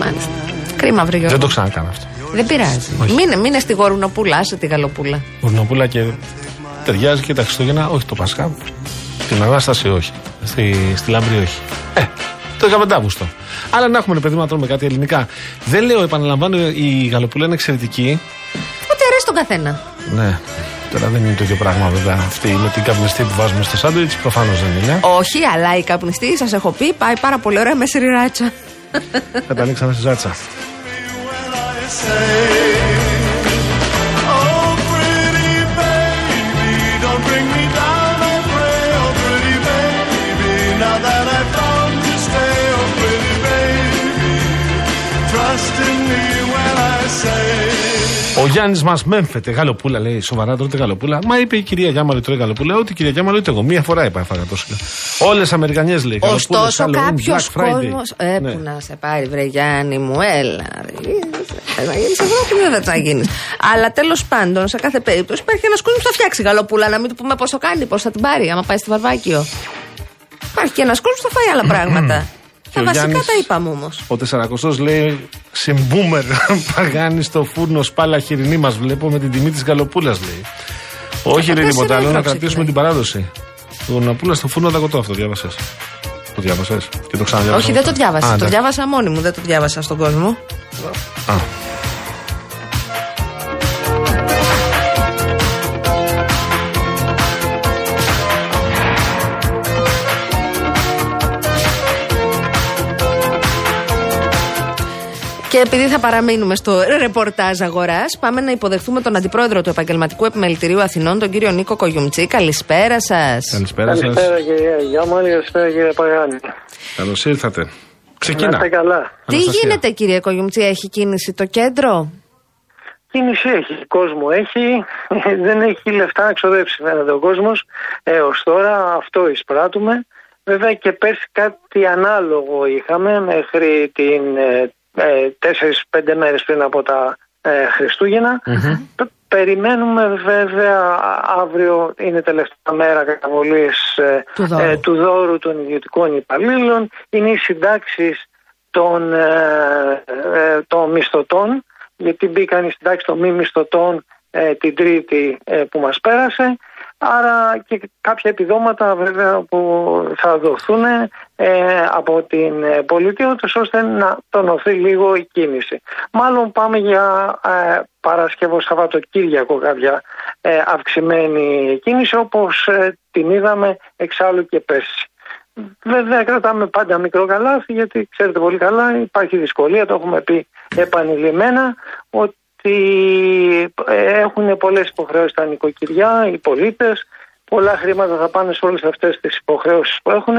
Μάλιστα. Κρίμα, βρε Δεν Γιώργο. το ξανακάνω αυτό. Δεν πειράζει. Μείνε, μείνε στη γορουνοπούλα, άσε τη γαλοπούλα. Γουρνοπούλα και ταιριάζει και τα Χριστούγεννα, όχι το Πασχά. Την Ανάσταση όχι. Στη, στη Λάμπρη όχι. Ε, το 15 Αύγουστο. Αλλά να έχουμε ρε παιδί μου, να τρώμε κάτι ελληνικά. Δεν λέω, επαναλαμβάνω, η γαλοπούλα είναι εξαιρετική. Ό,τι αρέσει τον καθένα. Ναι. Τώρα δεν είναι το ίδιο πράγμα βέβαια. Αυτή με την καπνιστή που βάζουμε στο σάντουιτς προφανώς δεν είναι. Όχι, αλλά η καπνιστή, σας έχω πει, πάει πάρα πολύ ωραία με σιρηράτσα. Καταλήξαμε στη ζάτσα. Oh, pretty baby, don't bring me down, I pray. Oh, pretty baby, now that I've found to stay. Oh, pretty baby, trust in me when I say. Ο Γιάννης μας μέμφεται. Γαλοπούλα λέει. Σοβαρά τρώτε γαλοπούλα. Μα είπε η κυρία Γιάμαλη τρώει γαλοπούλα. Ό,τι η κυρία Γιάμαλη ούτε εγώ. Μία φορά είπα έφαγα τόσο. Όλες Αμερικανιές λέει. γαλοπούλες, Ωστόσο, Halloween, κάποιος Black Friday. κόσμο. Ε, Ναι. που να σε πάρει, βρε Γιάννη μου, έλα. ρε. Θε να γίνεις Ευρώπη, δεν θα γίνεις. Αλλά τέλος πάντων, σε κάθε περίπτωση υπάρχει ένας κόσμος που θα φτιάξει γαλοπούλα. Να μην του πούμε πόσο κάνει, πώς θα την πάρει, άμα πάει στη Βαρβάκιο. Υπάρχει και ένας κόσμος που θα φάει άλλα πράγματα. Και Τα ο βασικά Γιάννης- τα είπαμε όμως. Ο 400 λέει Συμπούμερ <laughs> παγάνεις στο φούρνο σπάλα χοιρινή μας βλέπω με την τιμή της γαλοπούλας λέει. Όχι ρε τέσσερα τίποτα άλλο, ευρώ να κρατήσουμε ξεκινάει. την παράδοση. Το να πούλα στο φούρνο δακοτό αυτό διάβασες. Το διάβασες και το ξαναδιάβασα. Όχι, δεν το διάβασα. Α, το εντάξει. διάβασα μόνη μου, δεν το διάβασα στον κόσμο. Α. Και επειδή θα παραμείνουμε στο ρεπορτάζ αγοράς, πάμε να υποδεχθούμε τον αντιπρόεδρο του Επαγγελματικού Επιμελητηρίου Αθηνών, τον κύριο Νίκο Κογιουμτσί. Καλησπέρα σας. Καλησπέρα σας. Καλησπέρα κύριε Γιάμαλη, καλησπέρα κύριε Παγάνη. Καλώς ήρθατε. Να Ξεκινά. είστε καλά. Τι Αναστασία. γίνεται, κύριε Κογιουμτσί, έχει κίνηση το κέντρο; Κίνηση έχει, κόσμο έχει, <laughs> δεν έχει λεφτά να ξοδέψει φαίνεται ο κόσμος έως τώρα, αυτό εισπράττουμε. Βέβαια και πέρσι κάτι ανάλογο είχαμε μέχρι την ε, ε, 4-5 μέρες πριν από τα ε, χριστουγεννα Π- Περιμένουμε βέβαια α- αύριο είναι τελευταία μέρα καταβολής ε, Του δώρου. ε, του δώρου των ιδιωτικών υπαλλήλων. Είναι οι συντάξεις των, ε, ε, των μισθωτών γιατί μπήκαν οι συντάξεις των μη μισθωτών ε, την τρίτη ε, που μας πέρασε άρα και κάποια επιδόματα βέβαια που θα δοθούν ε, από την ε, πολιτεία ούτως ώστε να τονωθεί λίγο η κίνηση. Μάλλον πάμε για ε, Παρασκευό Σαββατοκύριακο κάποια ε, αυξημένη κίνηση όπως ε, την είδαμε εξάλλου και πέρσι. Βέβαια κρατάμε πάντα μικρό καλάθι γιατί ξέρετε πολύ καλά υπάρχει δυσκολία, το έχουμε πει επανειλημμένα ότι ε, έχουν πολλές υποχρεώσεις τα νοικοκυριά, οι πολίτες, πολλά χρήματα θα πάνε σε όλες αυτές τις υποχρεώσεις που έχουν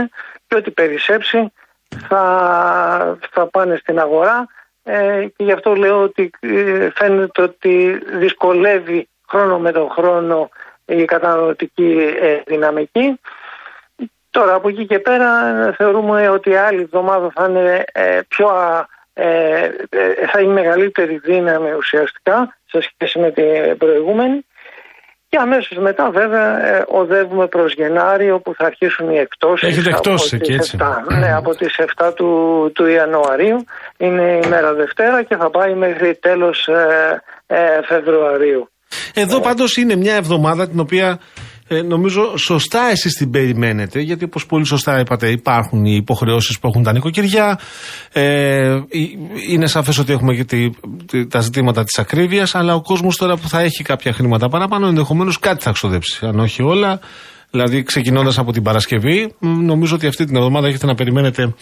και ό,τι περισσέψει θα, θα πάνε στην αγορά ε, και γι' αυτό λέω ότι ε, φαίνεται ότι δυσκολεύει χρόνο με τον χρόνο η καταναλωτική ε, δυναμική. Τώρα από εκεί και πέρα ε, θεωρούμε ότι η άλλη εβδομάδα θα είναι ε, πιο α, ε, ε, θα είναι μεγαλύτερη δύναμη ουσιαστικά σε σχέση με την προηγούμενη και αμέσως μετά βέβαια ε, οδεύουμε προς Γενάρη όπου θα αρχίσουν οι εκτόσεις Έχετε από εκτόσεις τις εκεί, έτσι. 7, ναι, από τις 7 του, του Ιανουαρίου είναι η μέρα Δευτέρα και θα πάει μέχρι τέλος ε, ε, Φεβρουαρίου. Εδώ πάντως είναι μια εβδομάδα την οποία ε, νομίζω σωστά εσείς την περιμένετε, γιατί όπως πολύ σωστά είπατε, υπάρχουν οι υποχρεώσεις που έχουν τα νοικοκυριά. Ε, ε, είναι σαφές ότι έχουμε και τη- τη- τα ζητήματα της ακρίβειας, αλλά ο κόσμος τώρα που θα έχει κάποια χρήματα παραπάνω, ενδεχομένως κάτι θα ξοδέψει. Αν όχι όλα. Δηλαδή, ξεκινώντας από την Παρασκευή, μ, νομίζω ότι αυτή την εβδομάδα έχετε να περιμένετε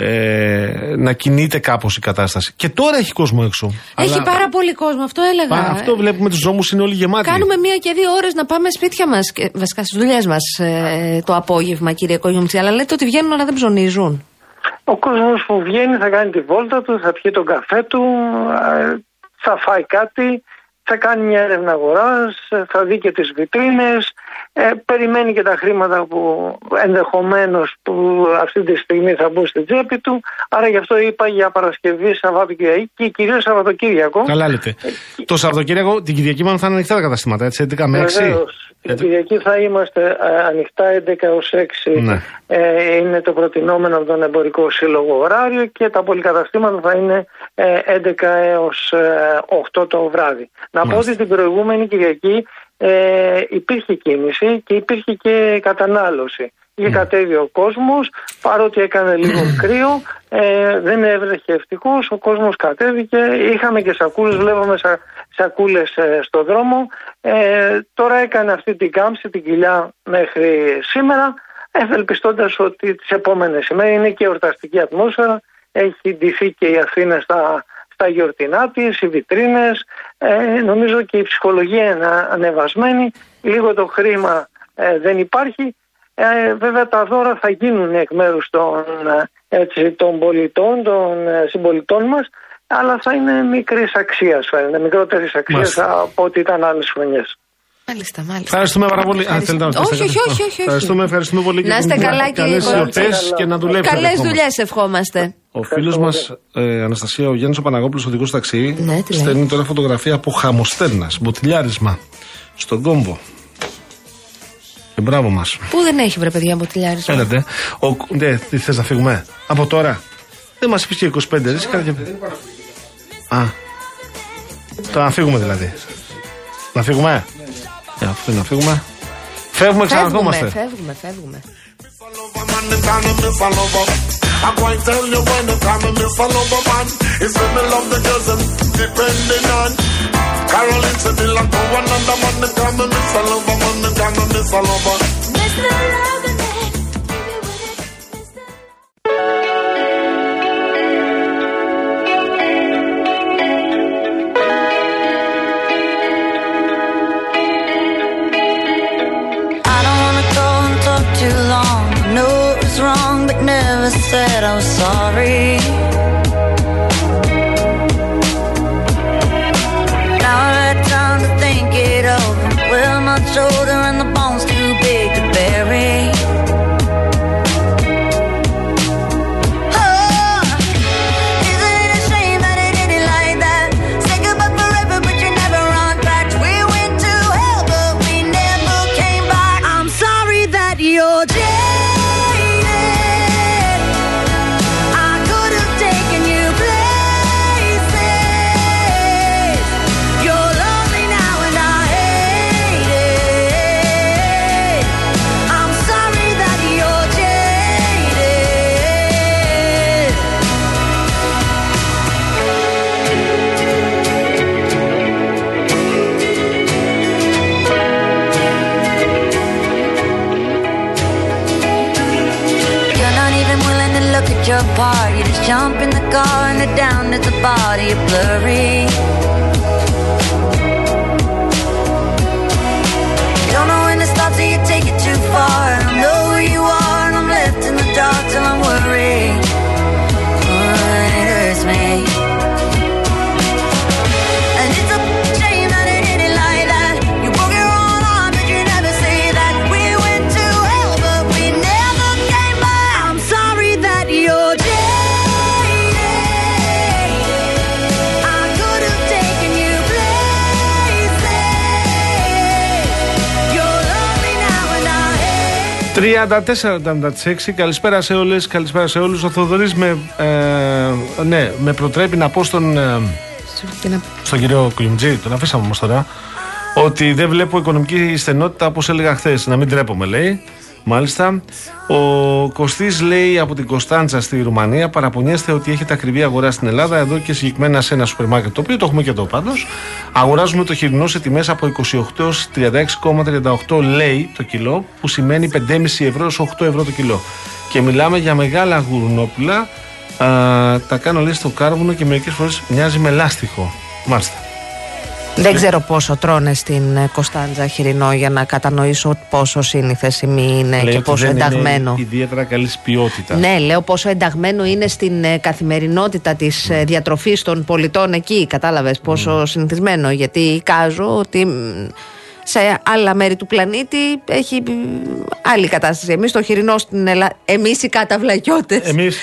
ε, να κινείται κάπως η κατάσταση. Και τώρα έχει κόσμο έξω. Έχει Αλλά- πάρα πολύ κόσμο, αυτό έλεγα. Πα- αυτό βλέπουμε τους δρόμους είναι όλοι γεμάτοι. Κάνουμε μία και δύο ώρες να πάμε σπίτια μας, βασικά στις δουλειές μας το απόγευμα, κύριε Κογιουμτσί. Αλλά λέτε ότι βγαίνουν αλλά δεν ψωνίζουν. Ο κόσμος που βγαίνει θα κάνει τη βόλτα του, θα πιει τον καφέ του, ε, θα φάει κάτι, θα κάνει μια έρευνα αγοράς, ε, θα δει και τις βιτρίνες, ε, περιμένει και τα χρήματα που ενδεχομένως που αυτή τη στιγμή θα μπουν στην τσέπη του. Άρα γι' αυτό είπα για Παρασκευή, Σαββατοκυριακή και κυρίως Σαββατοκύριακο. Καλά λέτε. το Σαββατοκύριακο, την Κυριακή μάλλον θα είναι ανοιχτά τα καταστήματα, έτσι, 11 με 6. Βεβαίως. Την Κυριακή θα είμαστε ε, ανοιχτά 11 έως 6 Ναι. ε, είναι το προτινόμενο από τον εμπορικό σύλλογο ωράριο και τα πολυκαταστήματα θα είναι ε, 11 έως ε, 8 το βράδυ. Να πω ότι την προηγούμενη Κυριακή ε, υπήρχε κίνηση και υπήρχε και κατανάλωση. Είχε κατέβει ο κόσμος, παρότι έκανε λίγο κρύο, ε, δεν έβρεχε ευτυχώς, ο κόσμος κατέβηκε, είχαμε και σακούλες, βλέπαμε σα, σακούλες ε, στο δρόμο. Ε, τώρα έκανε αυτή την κάμψη, την κοιλιά μέχρι σήμερα, ευελπιστώντας ότι τις επόμενες ημέρες είναι και εορταστική ατμόσφαιρα, έχει ντυθεί και η Αθήνα στα, στα γιορτινά της, οι βιτρίνες, ε, νομίζω και η ψυχολογία είναι ανεβασμένη, λίγο το χρήμα ε, δεν υπάρχει, ε, βέβαια τα δώρα θα γίνουν εκ μέρους των, ε, έτσι, των πολιτών, των ε, συμπολιτών μας αλλά θα είναι μικρής αξίας, φαίνεται, μικρότερης αξίας Μάλιστα. από ό,τι ήταν άλλες χρονιές. Μάλιστα, μάλιστα. Ευχαριστούμε πάρα πολύ. Α, θέλετε να Όχι, πείτε όχι, κάτι; όχι, όχι, όχι. Ευχαριστούμε, ευχαριστούμε πολύ. Να είστε καλά, κύριε Καλές Κόρτσα. γιορτές και να δουλέψετε. Καλές ακόμα. δουλειές ευχόμαστε. Ο φίλος μας, ε, Αναστασία, ο Γιάννης ο Παναγόπουλο, οδηγός ταξί, Ναι, τι λέει; στέλνει τώρα φωτογραφία από χαμοστέρνας, μποτιλιάρισμα, στον κόμπο. Και μπράβο μας. Πού δεν έχει βρε παιδιά μποτιλιάρισμα; Έλατε. Ο, ναι, τι θες να φύγουμε; Από τώρα. Δεν μας είπες και 25, ρε. Κάτι... Α. Τώρα να φύγουμε δηλαδή. Να φύγουμε; Ε, αφού να φύγουμε. Φεύγουμε, ξαναρχόμαστε. Φεύγουμε, φεύγουμε, φεύγουμε. Mr. Love. Body blurry. 34-76, καλησπέρα σε όλες, καλησπέρα σε όλους. Ο Θοδωρής με, ε, ναι, με προτρέπει να πω στον, ε, στον κύριο Κλιμτζή, τον αφήσαμε όμως τώρα Ότι δεν βλέπω οικονομική στενότητα όπως έλεγα χθες. να μην τρέπομαι λέει. Μάλιστα. Ο Κωστής λέει από την Κωνσταντζα στη Ρουμανία παραπονιέστε ότι έχετε ακριβή αγορά στην Ελλάδα. Εδώ και συγκεκριμένα σε ένα σούπερ μάρκετ, το οποίο το έχουμε και εδώ πάντως. Αγοράζουμε το χοιρινό σε τιμές από 28 έως 36,38 λέει το κιλό, που σημαίνει 5,5 ευρώ έως 8 ευρώ το κιλό. Και μιλάμε για μεγάλα γουρνόπουλα. Α, τα κάνω λέει στο κάρβουνο και μερικές φορές μοιάζει με λάστιχο. Μάλιστα. Δεν ξέρω πόσο τρώνε στην ε, Κωνσταντζα χοιρινό για να κατανοήσω πόσο σύνηθε σημεί είναι Λέει και ότι πόσο δεν ενταγμένο. Είναι ιδιαίτερα καλής ποιότητας. Ναι, λέω πόσο ενταγμένο είναι στην ε, καθημερινότητα της ε, διατροφής των πολιτών εκεί. Κατάλαβες πόσο συνηθισμένο. Γιατί εικάζω ότι μ, σε άλλα μέρη του πλανήτη έχει μ, άλλη κατάσταση. Εμείς το χοιρινό στην Ελλάδα. Εμείς οι καταβλακιώτε. Εμείς,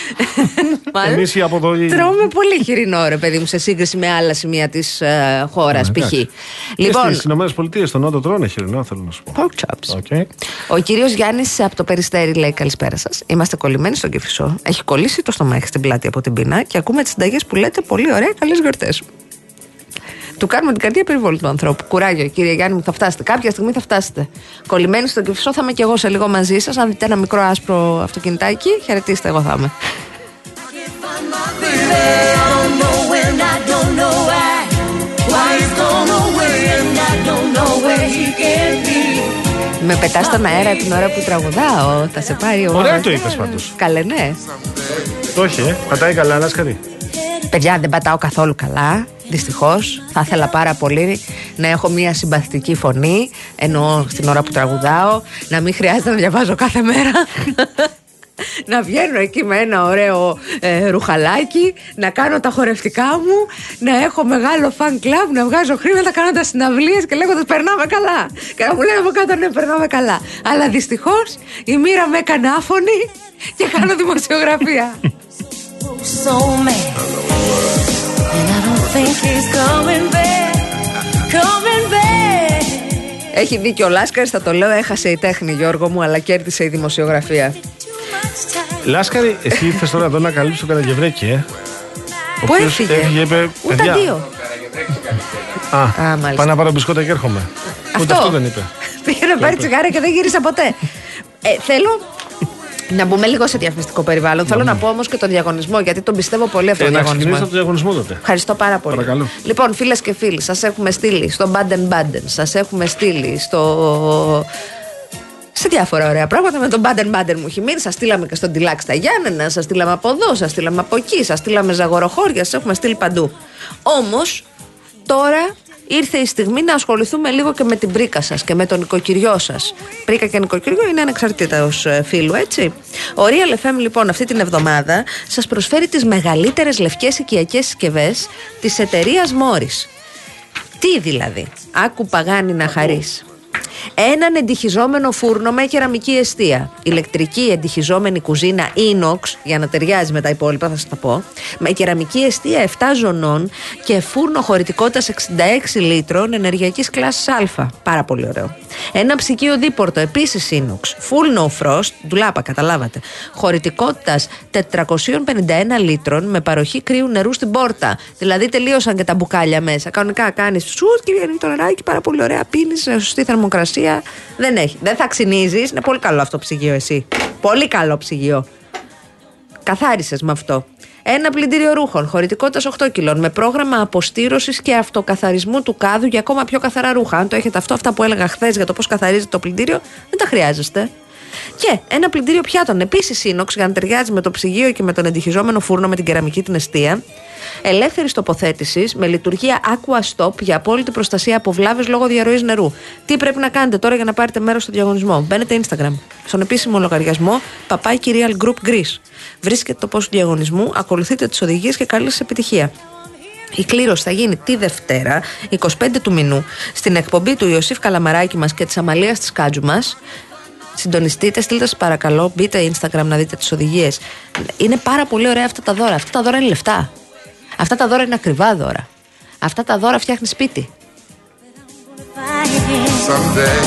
<laughs> εμείς οι από εδώ. οι- Τρώμε πολύ χοιρινό, ρε παιδί μου, σε σύγκριση με άλλα σημεία της ε, χώρας, π.χ. εντάξει. Λοιπόν, Και στι ΗΠΑ, στον Νότο τρώνε χοιρινό, θέλω να σου πω. pork chops. Okay. Ο κύριος Γιάννης από το Περιστέρι λέει: Καλησπέρα σας. Είμαστε κολλημένοι στον Κεφισό. Έχει κολλήσει το στομάχι στην πλάτη από την πείνα και ακούμε τις συνταγές που λέτε. Πολύ ωραία, καλές γιορτές. Του κάνουμε την καρδία περιβόλου του ανθρώπου. Κουράγιο, κύριε Γιάννη μου, θα φτάσετε. Κάποια στιγμή θα φτάσετε. Κολλημένοι στον Κεφισό θα είμαι και εγώ σε λίγο μαζί σας. Αν δείτε ένα μικρό άσπρο αυτοκινητάκι, χαιρετίστε, εγώ θα είμαι. Με πετάς στον αέρα την ώρα που τραγουδάω. Θα σε πάρει ο Ωραία μόνος. το είπες πάντως. Καλέ, ναι. Το έχει, ε. Πατάει καλά, λάσκαρη. Παιδιά, δεν πατάω καθόλου καλά. Δυστυχώς. Θα ήθελα πάρα πολύ να έχω μια συμπαθητική φωνή. Ενώ στην ώρα που τραγουδάω, να μην χρειάζεται να διαβάζω κάθε μέρα. <laughs> να βγαίνω εκεί με ένα ωραίο ε, ρουχαλάκι, να κάνω τα χορευτικά μου, να έχω μεγάλο fan club, να βγάζω χρήματα κάνοντα συναυλίες και λέγοντα Περνάμε καλά. Και να μου λένε από κάτω ναι, περνάμε καλά. Αλλά δυστυχώς η μοίρα με έκανε άφωνη και κάνω δημοσιογραφία. <laughs> Έχει δίκιο ο Λάσκαρης, θα το λέω, έχασε η τέχνη Γιώργο μου, αλλά κέρδισε η δημοσιογραφία. Λάσκαρη, εσύ ήρθε τώρα εδώ να καλύψει το Καραγευρέκι, ε; Ο Πού οποίος έφυγε; Έφυγε, είπε. Ούτε παιδιά, δύο. Α, μάλιστα. πάω να πάρω μπισκότα και έρχομαι. Ούτε αυτό δεν είπε. Πήγε να πάρει τσιγάρα και δεν γύρισε ποτέ. Ε, θέλω να μπούμε λίγο σε διαφημιστικό περιβάλλον. Θέλω να πω όμως και τον διαγωνισμό, γιατί τον πιστεύω πολύ αυτό Ε, τον να διαγωνισμός. ξεκινήσω από το διαγωνισμό τότε. Ευχαριστώ πάρα πολύ. Παρακαλώ. Λοιπόν, φίλες και φίλοι, σας έχουμε στείλει στο Baden Baden, σας έχουμε στείλει στο. Σε διάφορα ωραία πράγματα με τον Baden Baden μου έχει μείνει. Σας στείλαμε και στον Τιλάξ στα Γιάννενα, σας στείλαμε από εδώ, σας στείλαμε από εκεί, σας στείλαμε ζαγοροχώρια, σας έχουμε στείλει παντού. Όμως, τώρα ήρθε η στιγμή να ασχοληθούμε λίγο και με την πρίκα σας και με τον νοικοκυριό σας. Πρίκα και νοικοκυριό είναι ανεξαρτήτως φίλου, έτσι. Ο Real FM, λοιπόν, αυτή την εβδομάδα σας προσφέρει τις μεγαλύτερες λευκές οικιακές συσκευές της εταιρείας Morris. Τι δηλαδή, άκου παγάνι να χαρείς. Έναν εντυχιζόμενο φούρνο με κεραμική αιστεία. Ηλεκτρική εντυχιζόμενη κουζίνα inox, για να ταιριάζει με τα υπόλοιπα, θα σας τα πω. Με κεραμική αιστεία 7 ζωνών και φούρνο χωρητικότητας 66 λίτρων ενεργειακής κλάσης Α. Πάρα πολύ ωραίο. Ένα ψυγείο δίπορτο, επίσης inox. Full no frost, ντουλάπα, καταλάβατε. Χωρητικότητας 451 λίτρων με παροχή κρύου νερού στην πόρτα. Δηλαδή τελείωσαν και τα μπουκάλια μέσα. Κανονικά κάνεις σουτ και βγαίνει το νεράκι, πάρα πολύ ωραία. Πίνεις σε σωστή θερμοκρασία. Δεν έχει. Δεν θα ξυνίζεις. Είναι πολύ καλό αυτό ψυγείο, εσύ. Πολύ καλό ψυγείο. Καθάρισες με αυτό. Ένα πλυντήριο ρούχων χωρητικότητας 8 κιλών με πρόγραμμα αποστήρωσης και αυτοκαθαρισμού του κάδου για ακόμα πιο καθαρά ρούχα. Αν το έχετε αυτό, αυτά που έλεγα χθες για το πώς καθαρίζετε το πλυντήριο, δεν τα χρειάζεστε. Και ένα πλυντήριο πιάτων επίσης inox για να ταιριάζει με το ψυγείο και με τον εντυχιζόμενο φούρνο με την κεραμική την αιστεία. Ελεύθερης τοποθέτησης με λειτουργία Aqua Stop για απόλυτη προστασία από βλάβες λόγω διαρροής νερού. Τι πρέπει να κάνετε τώρα για να πάρετε μέρος στο διαγωνισμό; Μπαίνετε Instagram στον επίσημο λογαριασμό Παπάκι Real Group Greece. Βρίσκετε το πώ του διαγωνισμού, ακολουθείτε τις οδηγίες και καλής σας επιτυχία. Η κλήρωση θα γίνει τη Δευτέρα, 25 του μηνού, στην εκπομπή του Ιωσήφ Καλαμαράκη μας και της Αμαλίας της Κάτζου μας. Συντονιστείτε, στείλτε σας παρακαλώ, μπείτε Instagram να δείτε τις οδηγίες. Είναι πάρα πολύ ωραία αυτά τα δώρα. Αυτά τα δώρα είναι λεφτά. Αυτά τα δώρα είναι ακριβά δώρα. Αυτά τα δώρα φτιάχνει σπίτι. Someday,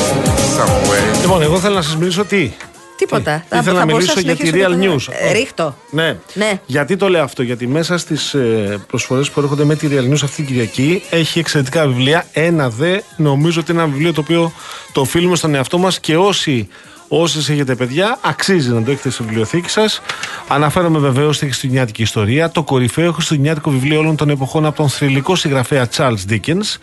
someway. Λοιπόν, εγώ θέλω να σας μιλήσω τι. Τίποτα. Θα- Ήθελα θα να μπορούσα μιλήσω για τη συνεχίσω Real και το- News. Ε, ρίχτω. Ναι. Ναι. Γιατί το λέω αυτό, Γιατί μέσα στις προσφορές που έρχονται με τη Real News αυτή την Κυριακή έχει εξαιρετικά βιβλία. Ένα δε, νομίζω ότι είναι ένα βιβλίο το οποίο το οφείλουμε στον εαυτό μας και όσοι. Όσοι έχετε παιδιά, αξίζει να το έχετε στη βιβλιοθήκη σας. Αναφέρομαι βεβαίως στη Χριστουγεννιάτικη ιστορία, το κορυφαίο Χριστουγεννιάτικο βιβλίο όλων των εποχών από τον θρηλυκό συγγραφέα Charles Dickens.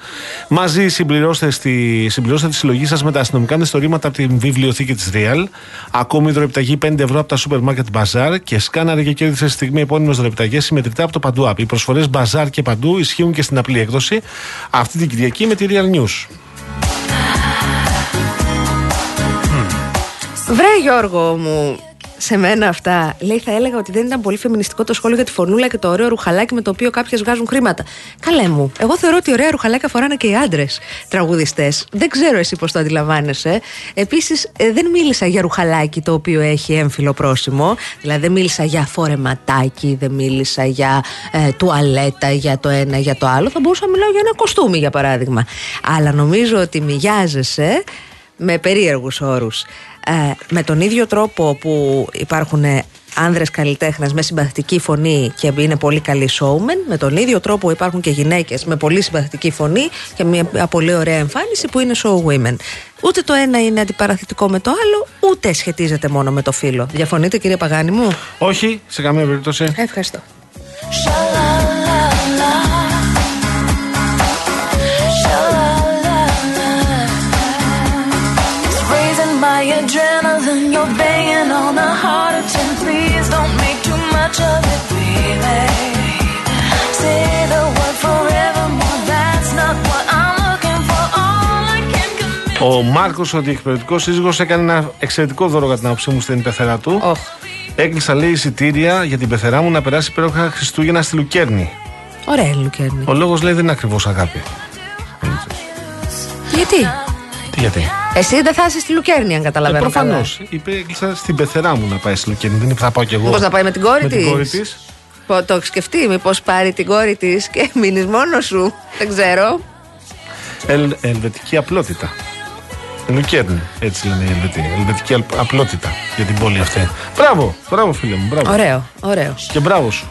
Μαζί συμπληρώστε, στη, συμπληρώστε τη συλλογή σας με τα αστυνομικά μυθιστορήματα από την βιβλιοθήκη της Real. Ακόμη δωρεπιταγή 5 ευρώ από τα σούπερ μάρκετ Bazaar και σκάναρε και κέρδισε στη στιγμή επώνυμε δωρεπιταγές συμμετρητά από το παντού app. Οι προσφορές Bazaar και παντού ισχύουν και στην απλή έκδοση αυτή την Κυριακή με τη Real News. Βρε Γιώργο μου, σε μένα αυτά. Λέει, θα έλεγα ότι δεν ήταν πολύ φεμινιστικό το σχόλιο για τη φωνούλα και το ωραίο ρουχαλάκι με το οποίο κάποιες βγάζουν χρήματα. Καλέ μου, εγώ θεωρώ ότι ωραία ρουχαλάκια φοράνε και οι άντρες τραγουδιστές. Δεν ξέρω εσύ πώς το αντιλαμβάνεσαι. Επίσης, δεν μίλησα για ρουχαλάκι το οποίο έχει έμφυλο πρόσημο. Δηλαδή, δεν μίλησα για φορεματάκι, δεν μίλησα για ε, τουαλέτα, για το ένα, για το άλλο. Θα μπορούσα να μιλάω για ένα κοστούμι, για παράδειγμα. Αλλά νομίζω ότι μοιάζεσαι με περίεργους όρους. Ε, με τον ίδιο τρόπο που υπάρχουν ε, άνδρες καλλιτέχνες με συμπαθητική φωνή και είναι πολύ καλοί showman, με τον ίδιο τρόπο που υπάρχουν και γυναίκες με πολύ συμπαθητική φωνή και μια πολύ ωραία εμφάνιση που είναι show women. Ούτε το ένα είναι αντιπαραθετικό με το άλλο, ούτε σχετίζεται μόνο με το φύλλο. Διαφωνείτε κύριε Παγάνη μου; Όχι, σε καμία περίπτωση. Ευχαριστώ. Adrenaline. You're banging on the heart of ten. Please don't make too much of it, baby. Say the word forevermore. That's not what I'm looking for. All I can commit. Ο Μάρκος, ο διεκπαιρετικό σύζυγος, έκανε ένα εξαιρετικό δώρο κατά την άποψή μου στην πεθερά του. Έκλεισα λέει εισιτήρια για την πεθερά μου να περάσει υπέροχα Χριστούγεννα στη Λουκέρνη. Ωραία, η Λουκέρνη. Ο λόγος λέει δεν είναι ακριβώς αγάπη. Γιατί; Τι γιατί; Εσύ δεν θα είσαι στη Λουκέρνη, αν Ε, καταλαβαίνω. Προφανώς. Είπε έκλεισα στην πεθερά μου να πάει στη Λουκέρνη. Δεν είπε θα πάω κι εγώ. Μήπως να πάει με την κόρη Με της; την κόρη της. Το έχεις σκεφτεί, μήπως πάρει την κόρη της και <laughs> μείνεις μόνος σου; Δεν ξέρω. Ελ, ελβετική απλότητα. Λουκέρνη, έτσι λένε οι Ελβετοί. Ελβετική αλ- απλότητα για την πόλη αυτή. Μπράβο, μπράβο φίλε μου, μπράβο. Ωραίο, ωραίο. Και μπράβο σου.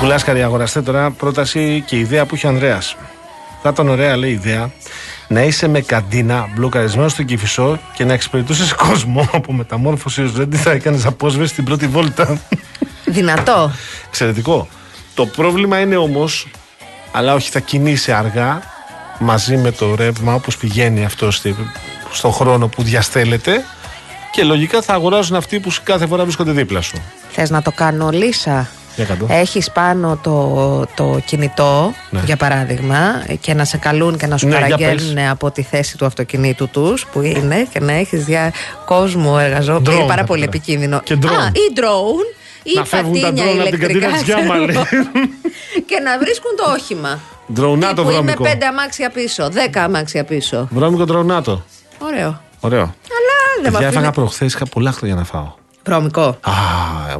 Άκου Λάσκαρη, αγοραστέ τώρα πρόταση και ιδέα που έχει ο Ανδρέας. Θα ήταν ωραία, λέει ιδέα, να είσαι με καντίνα μπλοκαρισμένος στον κυφισό και να εξυπηρετούσες κόσμο <laughs> από μεταμόρφωση ως δεν θα έκανες απόσβεση στην πρώτη βόλτα. Δυνατό. Εξαιρετικό. Το πρόβλημα είναι όμως, αλλά όχι, θα κινείσαι αργά μαζί με το ρεύμα όπως πηγαίνει αυτό στη, στον χρόνο που διαστέλλεται και λογικά θα αγοράζουν αυτοί που κάθε φορά βρίσκονται δίπλα σου. Θες να το κάνω λύσα. Για κάτω. Έχεις πάνω το, το κινητό, Ναι. για παράδειγμα, και να σε καλούν και να σου Ναι, για παραγγέλνουν από τη θέση του αυτοκινήτου τους που είναι και να έχεις δια κόσμο εργαζόμενο. Drone Είναι πάρα θα πολύ πέρα. επικίνδυνο. Και drone. Α, ή drone, ή Να φεύγουν τα πατίνια drone από την ηλεκτρικά. καντίνα της Γιάμα, ξέρω. λέει. και να βρίσκουν το όχημα. Ντρονάτο που είμαι βρώμικο. πέντε αμάξια πίσω, δέκα αμάξια πίσω. Βρώμικο ντρονάτο. Ωραίο. Ωραίο. Αλλά δεν με Παιδιά, έφαγα αφήνει. προχθές. Είχα πολλά χρόνια να φάω. Βρώμικο. Α,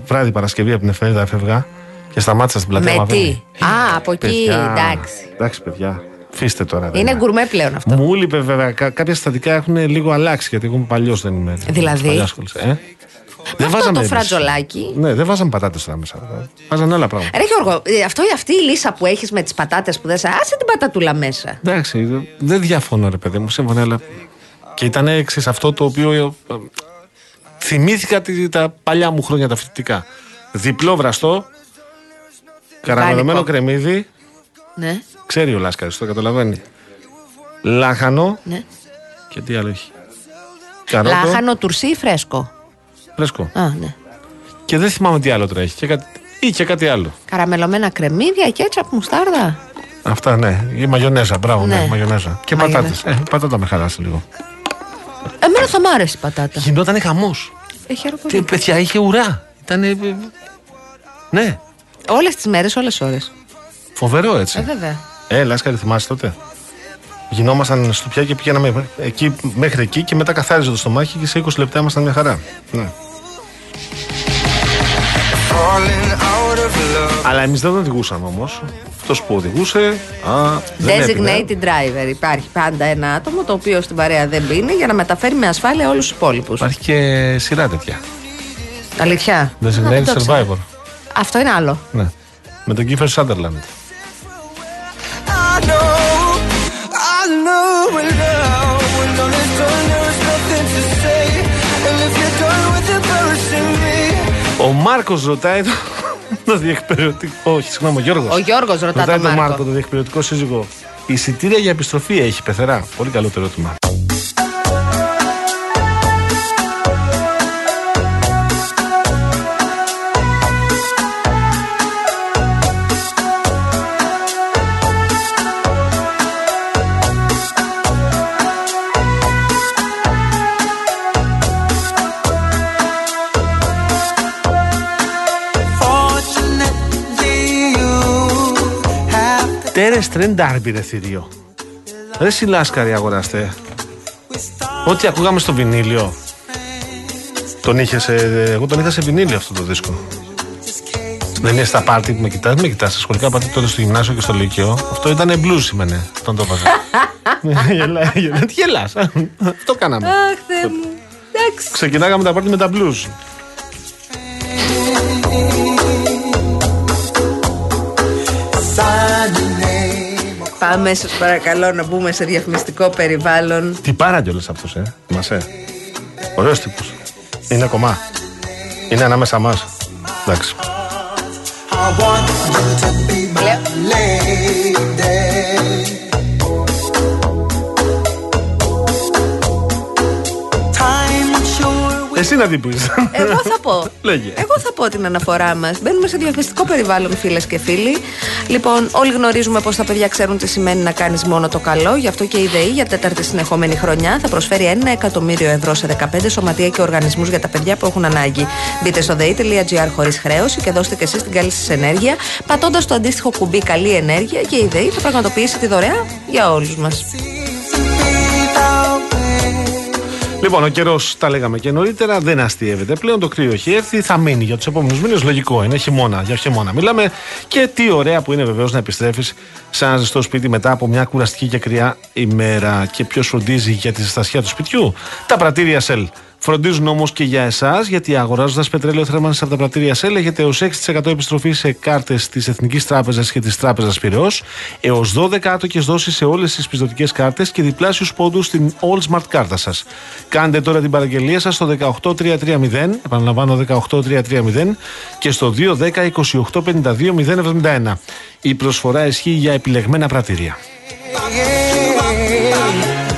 βράδυ Παρασκευή από την εφημερίδα έφευγα και σταμάτησα στην πλατεία Με Μαβέρη. τι. Α, από εκεί, Παιδιά, εντάξει. Εντάξει, παιδιά. Φύστε τώρα. δεν Είναι γκουρμέ πλέον αυτό. Μου είπε βέβαια κα- κάποια συστατικά έχουν λίγο αλλάξει γιατί εγώ είμαι παλιός, δεν είμαι. Δηλαδή; παλιάσκολος, Ε; Δεν Αυτό βάζαμε το εμείς. φρατζολάκι. Ναι, δεν βάζαμε πατάτες τώρα μέσα. Βάζανε άλλα πράγματα. Ρε Γιώργο, ε, αυτό, αυτή η λύσα που έχεις με τις πατάτες που δεν σε. Άσε την πατατούλα μέσα. Εντάξει, δε- δεν διαφωνώ, ρε παιδί μου, σύμφωνα, αλλά. Και ήταν εξή αυτό το οποίο. Ε, θυμήθηκα τη- τα παλιά μου χρόνια τα φοιτητικά. Διπλό βραστό, καραμελωμένο Γάλικο. κρεμμύδι, Ναι, ξέρει ο Λάσκαρης, το καταλαβαίνει. Λάχανο ναι. και τι άλλο έχει. Καρότο, Λάχανο τουρσί ή φρέσκο; φρέσκο. Α, ναι. Και δεν θυμάμαι τι άλλο τώρα έχει. Και κάτι, ή και κάτι άλλο. Καραμελωμένα κρεμμύδια, κέτσαπ, μουστάρδα. Αυτά ναι. Η μαγιονέζα, μπράβο, ναι, Ναι. μαγιονέζα. Και Μαγιονέζα. πατάτες. Ε, πατάτα με χαράσει λίγο. Εμένα θα μ' άρεσε η πατάτα. Γινόταν χαμός. Έχει Τι αεροπορία. παιδιά, είχε ουρά. Ήταν. Ναι, Όλες τις μέρες, όλες τις ώρες. φοβερό έτσι. Ε, βέβαια. Ε, Λάσκαρη, θυμάσαι τότε; Γινόμασταν στο πια και πηγαίναμε εκεί, μέχρι εκεί και μετά καθάριζε το στομάχι και σε 20 λεπτά ήμασταν μια χαρά. Ναι. Αλλά εμείς δεν τον οδηγούσαμε όμως. Αυτός που οδηγούσε. Α, δεν έπινε. Designated driver. Υπάρχει πάντα ένα άτομο το οποίο στην παρέα δεν μπαίνει για να μεταφέρει με ασφάλεια όλους τους υπόλοιπους. Υπάρχει και σειρά τέτοια. Αλήθεια; Α, δεν Designated το ήξερα. Survivor. Αυτό είναι άλλο. Ναι. Με τον Κίφερ Σάντερλαντ. I know, I know we're love. When all is done, there's nothing to say. And if you're done with embarrassing me, Ο Μάρκος ρωτάει το, <laughs> το διεκπαιρεωτικό. Όχι, συγγνώμη, ο Γιώργος. Ο Γιώργος ρωτά ρωτάει τον τον Μάρκο. Μάρκο, το διεκπαιρεωτικό σύζυγο. Εισιτήρια για επιστροφή έχει πεθερά. Πολύ καλό το ερώτημα. Have Τέρε τρεντάρμπι ρε θηρίο. Ρε σιλάσκαρη αγοραστέ. Ό,τι ακούγαμε στο βινίλιο. Τον είχες σε, εγώ τον είχα σε βινίλιο αυτό το δίσκο. Δεν είναι στα πάρτι που με κοιτάς, με κοιτάς στα σχολικά πάρτι τότε στο γυμνάσιο και στο λύκειο. Αυτό ήταν blues σήμαινε, όταν το έβαζα. <laughs> Γελάει, γελάει. Τι γελάς, α; αυτό κάναμε. Αχ, Θεέ μου. Εντάξει. Ξεκινάγαμε τα πάρτι με τα blues. Πάμε, σας παρακαλώ, να μπούμε σε διαφημιστικό περιβάλλον. Τι πάρα κιόλας αυτός, ε. Μας, ε. Ωραίος τύπος. Είναι κομμά. Είναι ανάμεσα μας. Εντάξει. Να την πεις. Εγώ θα πω. <laughs> Λέγε. Εγώ θα πω την αναφορά μας. Μπαίνουμε σε διαφημιστικό περιβάλλον, φίλες και φίλοι. Λοιπόν, όλοι γνωρίζουμε πως τα παιδιά ξέρουν τι σημαίνει να κάνεις μόνο το καλό. Γι' αυτό και η ΔΕΗ για τέταρτη συνεχόμενη χρονιά θα προσφέρει ένα εκατομμύριο ευρώ σε 15 σωματεία και οργανισμούς για τα παιδιά που έχουν ανάγκη. Μπείτε στο ΔΕΗ.gr χωρίς χρέωση και δώστε και εσείς την καλή σας ενέργεια, πατώντας το αντίστοιχο κουμπί Καλή Ενέργεια και η ΔΕΗ θα πραγματοποιήσει τη δωρεά για όλους μας. Λοιπόν, ο καιρός, τα λέγαμε και νωρίτερα, δεν αστείευεται πλέον. Το κρύο έχει έρθει, θα μείνει για τους επόμενους μήνες. Λογικό είναι, χειμώνα. Για χειμώνα μιλάμε. Και τι ωραία που είναι βεβαίως να επιστρέφεις σε ένα ζεστό σπίτι μετά από μια κουραστική και κρυά ημέρα. Και ποιος φροντίζει για τη ζεστασιά του σπιτιού, τα πρατήρια Shell. Φροντίζουν όμως και για εσάς, γιατί αγοράζοντας πετρέλαιο θέρμανση από τα πρατήρια Shell έχετε έως 6% επιστροφή σε κάρτες της Εθνικής Τράπεζας και της Τράπεζας Πυραιός, έως 12 άτοκες δόσεις σε όλες τις πιστοτικές κάρτες και διπλάσιους πόντους στην All Smart κάρτα σας. Κάντε τώρα την παραγγελία σας στο 18330, επαναλαμβάνω 18330 και στο 210-2852-071. Η προσφορά ισχύει για επιλεγμένα πρατήρια.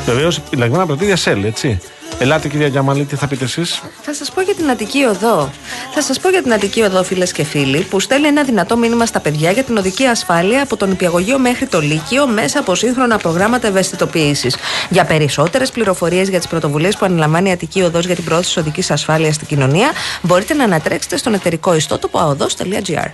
Βεβαίως, επιλεγμένα πρατήρια Shell, έτσι. Ελάτε κυρία Γιαμαλή, τι θα πείτε εσείς; Θα σας πω για την Αττική Οδό. Θα σας πω για την Αττική Οδό, φίλες και φίλοι, που στέλνει ένα δυνατό μήνυμα στα παιδιά για την οδική ασφάλεια από τον Υπηαγωγείο μέχρι το Λύκειο μέσα από σύγχρονα προγράμματα ευαισθητοποίησης. Για περισσότερες πληροφορίες για τις πρωτοβουλίες που αναλαμβάνει η Αττική Οδός για την πρόθεση οδικής ασφάλειας στην κοινωνία, μπορείτε να ανατρέξετε στον εταιρικό ιστότοπο aodos.gr.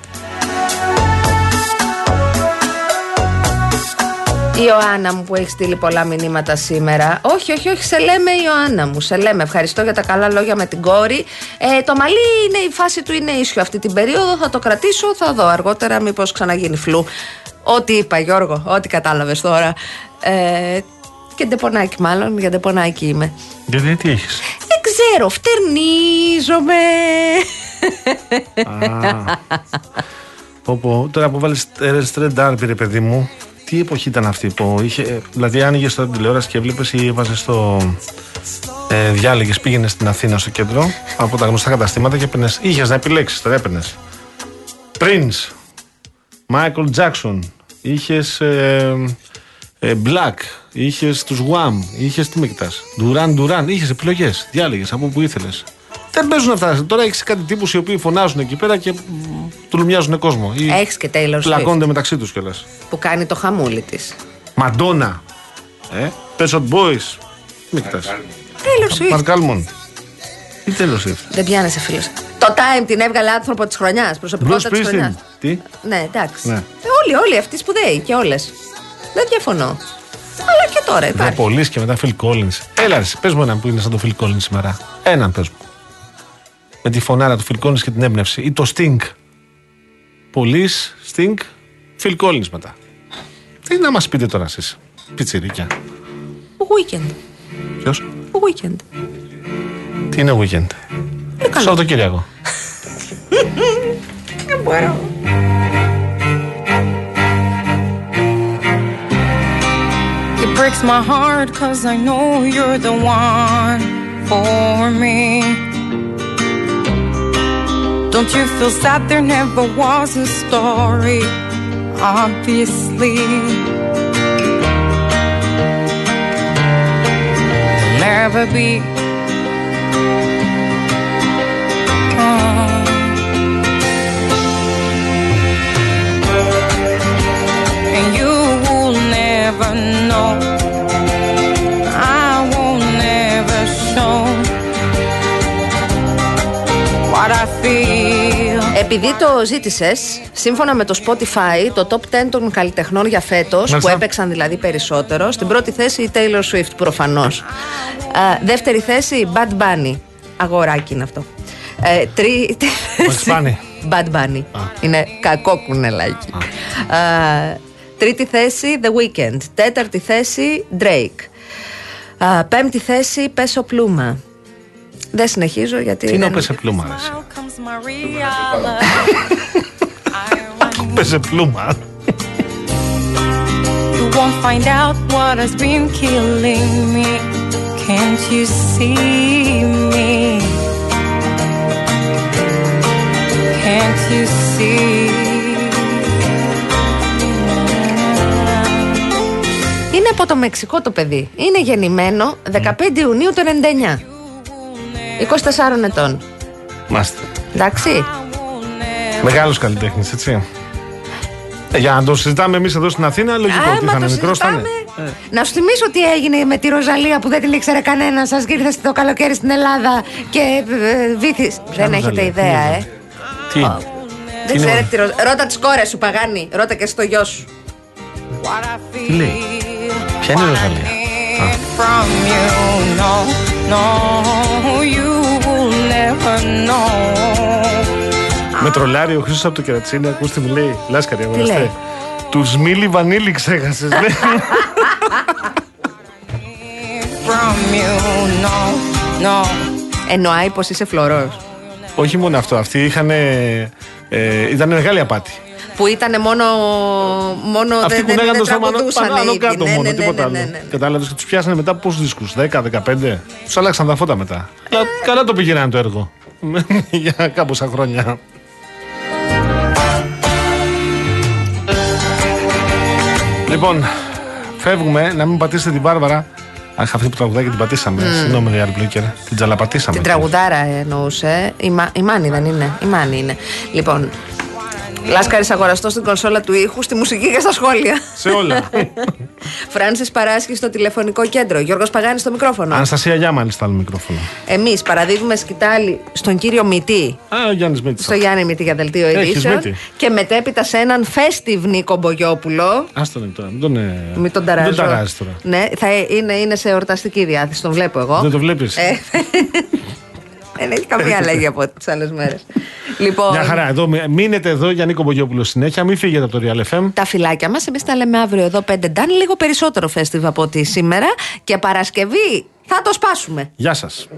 Η Ιωάννα μου που έχει στείλει πολλά μηνύματα σήμερα. Όχι, όχι, όχι, σε λέμε Ιωάννα μου. Σε λέμε. Ευχαριστώ για τα καλά λόγια με την κόρη. Ε, το μαλλί είναι η φάση του είναι ίσιο αυτή την περίοδο. Θα το κρατήσω, θα δω αργότερα μήπως ξαναγίνει φλού. Ό,τι είπα, Γιώργο, ό,τι κατάλαβες τώρα. Ε, και ντεπονάκι, μάλλον, για ντεπονάκι είμαι. Γιατί τι έχεις; Δεν ξέρω, φτερνίζομαι. Πω, πω. Τώρα που βάλεις Red Derby, ρε παιδί μου, τι εποχή ήταν αυτή που είχε. ε, Δηλαδή, άνοιγες τώρα την τηλεόραση και έβλεπε ή έβαζες στο. Ε, Διάλεγες, πήγαινες στην Αθήνα στο κέντρο από τα γνωστά καταστήματα και έπαιρνες. Είχες να επιλέξεις, τώρα έπαιρνες. Prince, Michael Jackson, είχες ε, ε, Black, είχες τους Wham, είχες τι με κοιτάς. Duran Duran, είχες επιλογές. Διάλεγες από που ήθελες. Δεν παίζουν αυτά. Τώρα έχεις κάτι τύπους οι οποίοι φωνάζουν εκεί πέρα και μ, τουλουμιάζουν κόσμο. Ή Έχεις και Taylor Swift πλακώνται μεταξύ τους κιόλας. που κάνει το χαμούλι της. Μαντόνα. Ε, Pet Shop Boys. Μην κοιτάς. Taylor Swift. Μαρκ Άλμον. Τι τέλο ήρθε. Δεν πιάνεσαι φίλος. Το Time την έβγαλε άνθρωπο της χρονιάς. Bruce Προσωπικότητα τη Springsteen. χρονιά. Τι; Ναι, εντάξει. Ναι. Ε, όλοι, όλοι αυτοί σπουδαίοι και όλες. Δεν διαφωνώ. Αλλά και τώρα Δεν υπάρχει. πολύς και μετά Phil Collins. Έλα, πες μου έναν που είναι σαν το Phil Collins σήμερα. Έναν πες μου. Με τη φωνάρα του Phil Collins και την έμπνευση. Ή το Sting. Πολύ Sting, Phil Collins μετά. Τι να μας πείτε τώρα εσείς. Πιτσιρίκια. Weekend. Ποιος; Weekend. Τι είναι weekend; Ε, καλά. Σαββατοκύριακο. <laughs> Δεν μπορώ. It breaks my heart cause I know you're the one for me. Don't you feel sad there never was a story? Obviously, There'll never be. Oh. And you will never know. Επειδή το ζήτησες, σύμφωνα με το Spotify, το top 10 των καλλιτεχνών για φέτος, που Μάλιστα. έπαιξαν δηλαδή περισσότερο, στην πρώτη θέση η Taylor Swift προφανώς. δεύτερη θέση η Bad Bunny. Αγοράκι είναι αυτό. Ε, τρίτη θέση. Bunny. Bad Bunny. Είναι κακό κουνελάκι. Α, τρίτη θέση The Weeknd. Τέταρτη θέση Drake. Α, πέμπτη θέση Πέσο Πλούμα. Δεν συνεχίζω γιατί. Τι είναι ο δεν- Πέσε Πλούμα. Maria love. Είναι από το Μεξικό το παιδί. Είναι γεννημένο 15 Ιουνίου του 99. 24 ετών. Μάστε. Εντάξει. Μεγάλος καλλιτέχνης, έτσι. Ε, για να το συζητάμε εμείς εδώ στην Αθήνα, λογικό Α, ότι μα θα το είναι μικρό. Θα είναι. συζητάμε. Να σου θυμίσω τι έγινε με τη Ροζαλία που δεν την ήξερε κανένας σας και ήρθε το καλοκαίρι στην Ελλάδα και ε, βήθη. Δεν έχετε Ροζαλία; ιδέα, ε. Τι; Δεν είναι ξέρετε ο- τι Ροζ- Ρώτα τις κόρες σου, Παγάνη. Ρώτα και στο γιο σου. Τι λέει; Ποια είναι η Ροζαλία; from Με τρολάρει ο Χρήστος από το κερατσίνη, ακούστε μου λέει. Λάσκαρη, λέει; αγοραστέ. Του μίλι βανίλι ξέχασες. From you, no, no. Εννοάει πως είσαι φλωρός. Όχι μόνο αυτό. Αυτοί είχαν. Ε, ήταν μεγάλη απάτη. Που ήταν μόνο. μόνο Αυτοί δεν, που δεν, λέγανε δεν το σώμα τραγουδούσαν πάνω άνω ήδη. κάτω Ναι, μόνο, ναι, ναι, τίποτα ναι, άλλο. ναι, ναι. Κατάλαβες και τους πιάσανε μετά πόσους δίσκους, 10-15. Τους άλλαξαν τα φώτα μετά. Αλλά καλά το πηγαίνανε το έργο. <laughs> Για κάμποσα χρόνια. Λοιπόν, φεύγουμε να μην πατήσετε την Βάρβαρα. Αχ, αυτή που τραγουδάει και την πατήσαμε. Συγγνώμη, Real Μπλίκερ. Την τζαλαπατήσαμε. Την τραγουδάρα εννοούσε. Η, Μα- η Μάνη δεν είναι. Η Μάνη είναι. Λοιπόν, Λάσκαρη αγοραστό στην κονσόλα του ήχου, στη μουσική και στα σχόλια. Σε όλα. <laughs> Φράνσης Παράσχη στο τηλεφωνικό κέντρο. Γιώργος Παγάνης στο μικρόφωνο. Αναστασία Γιάμαλης στα άλλο μικρόφωνο. Εμείς παραδίδουμε σκητάλη στον κύριο Μητή. Α, ο Γιάννης Μίτσα. Στο Γιάννη Μητή για δελτίο Έχεις ειδήσεων. Μύτη. Και μετέπειτα σε έναν φέστιβ Νίκο Μπογιόπουλο. Άστο είναι τώρα. Μην τον, ε, Μην τον ταράζω. Δεν τον ταράζεις τώρα. Ναι, θα είναι, είναι σε εορταστική διάθεση, τον βλέπω εγώ. Δεν το βλέπεις; Ε, δεν έχει καμία αλλαγή από τις άλλες μέρες. Λοιπόν, Μια χαρά. Εδώ, μείνετε εδώ για Νίκο Μπογιόπουλο συνέχεια. Μην φύγετε από το Real FM. τα φυλάκια μας. Εμείς τα λέμε αύριο εδώ 5 ντάν. Λίγο περισσότερο φέστιβ από ότι σήμερα. Και Παρασκευή θα το σπάσουμε. Γεια σας.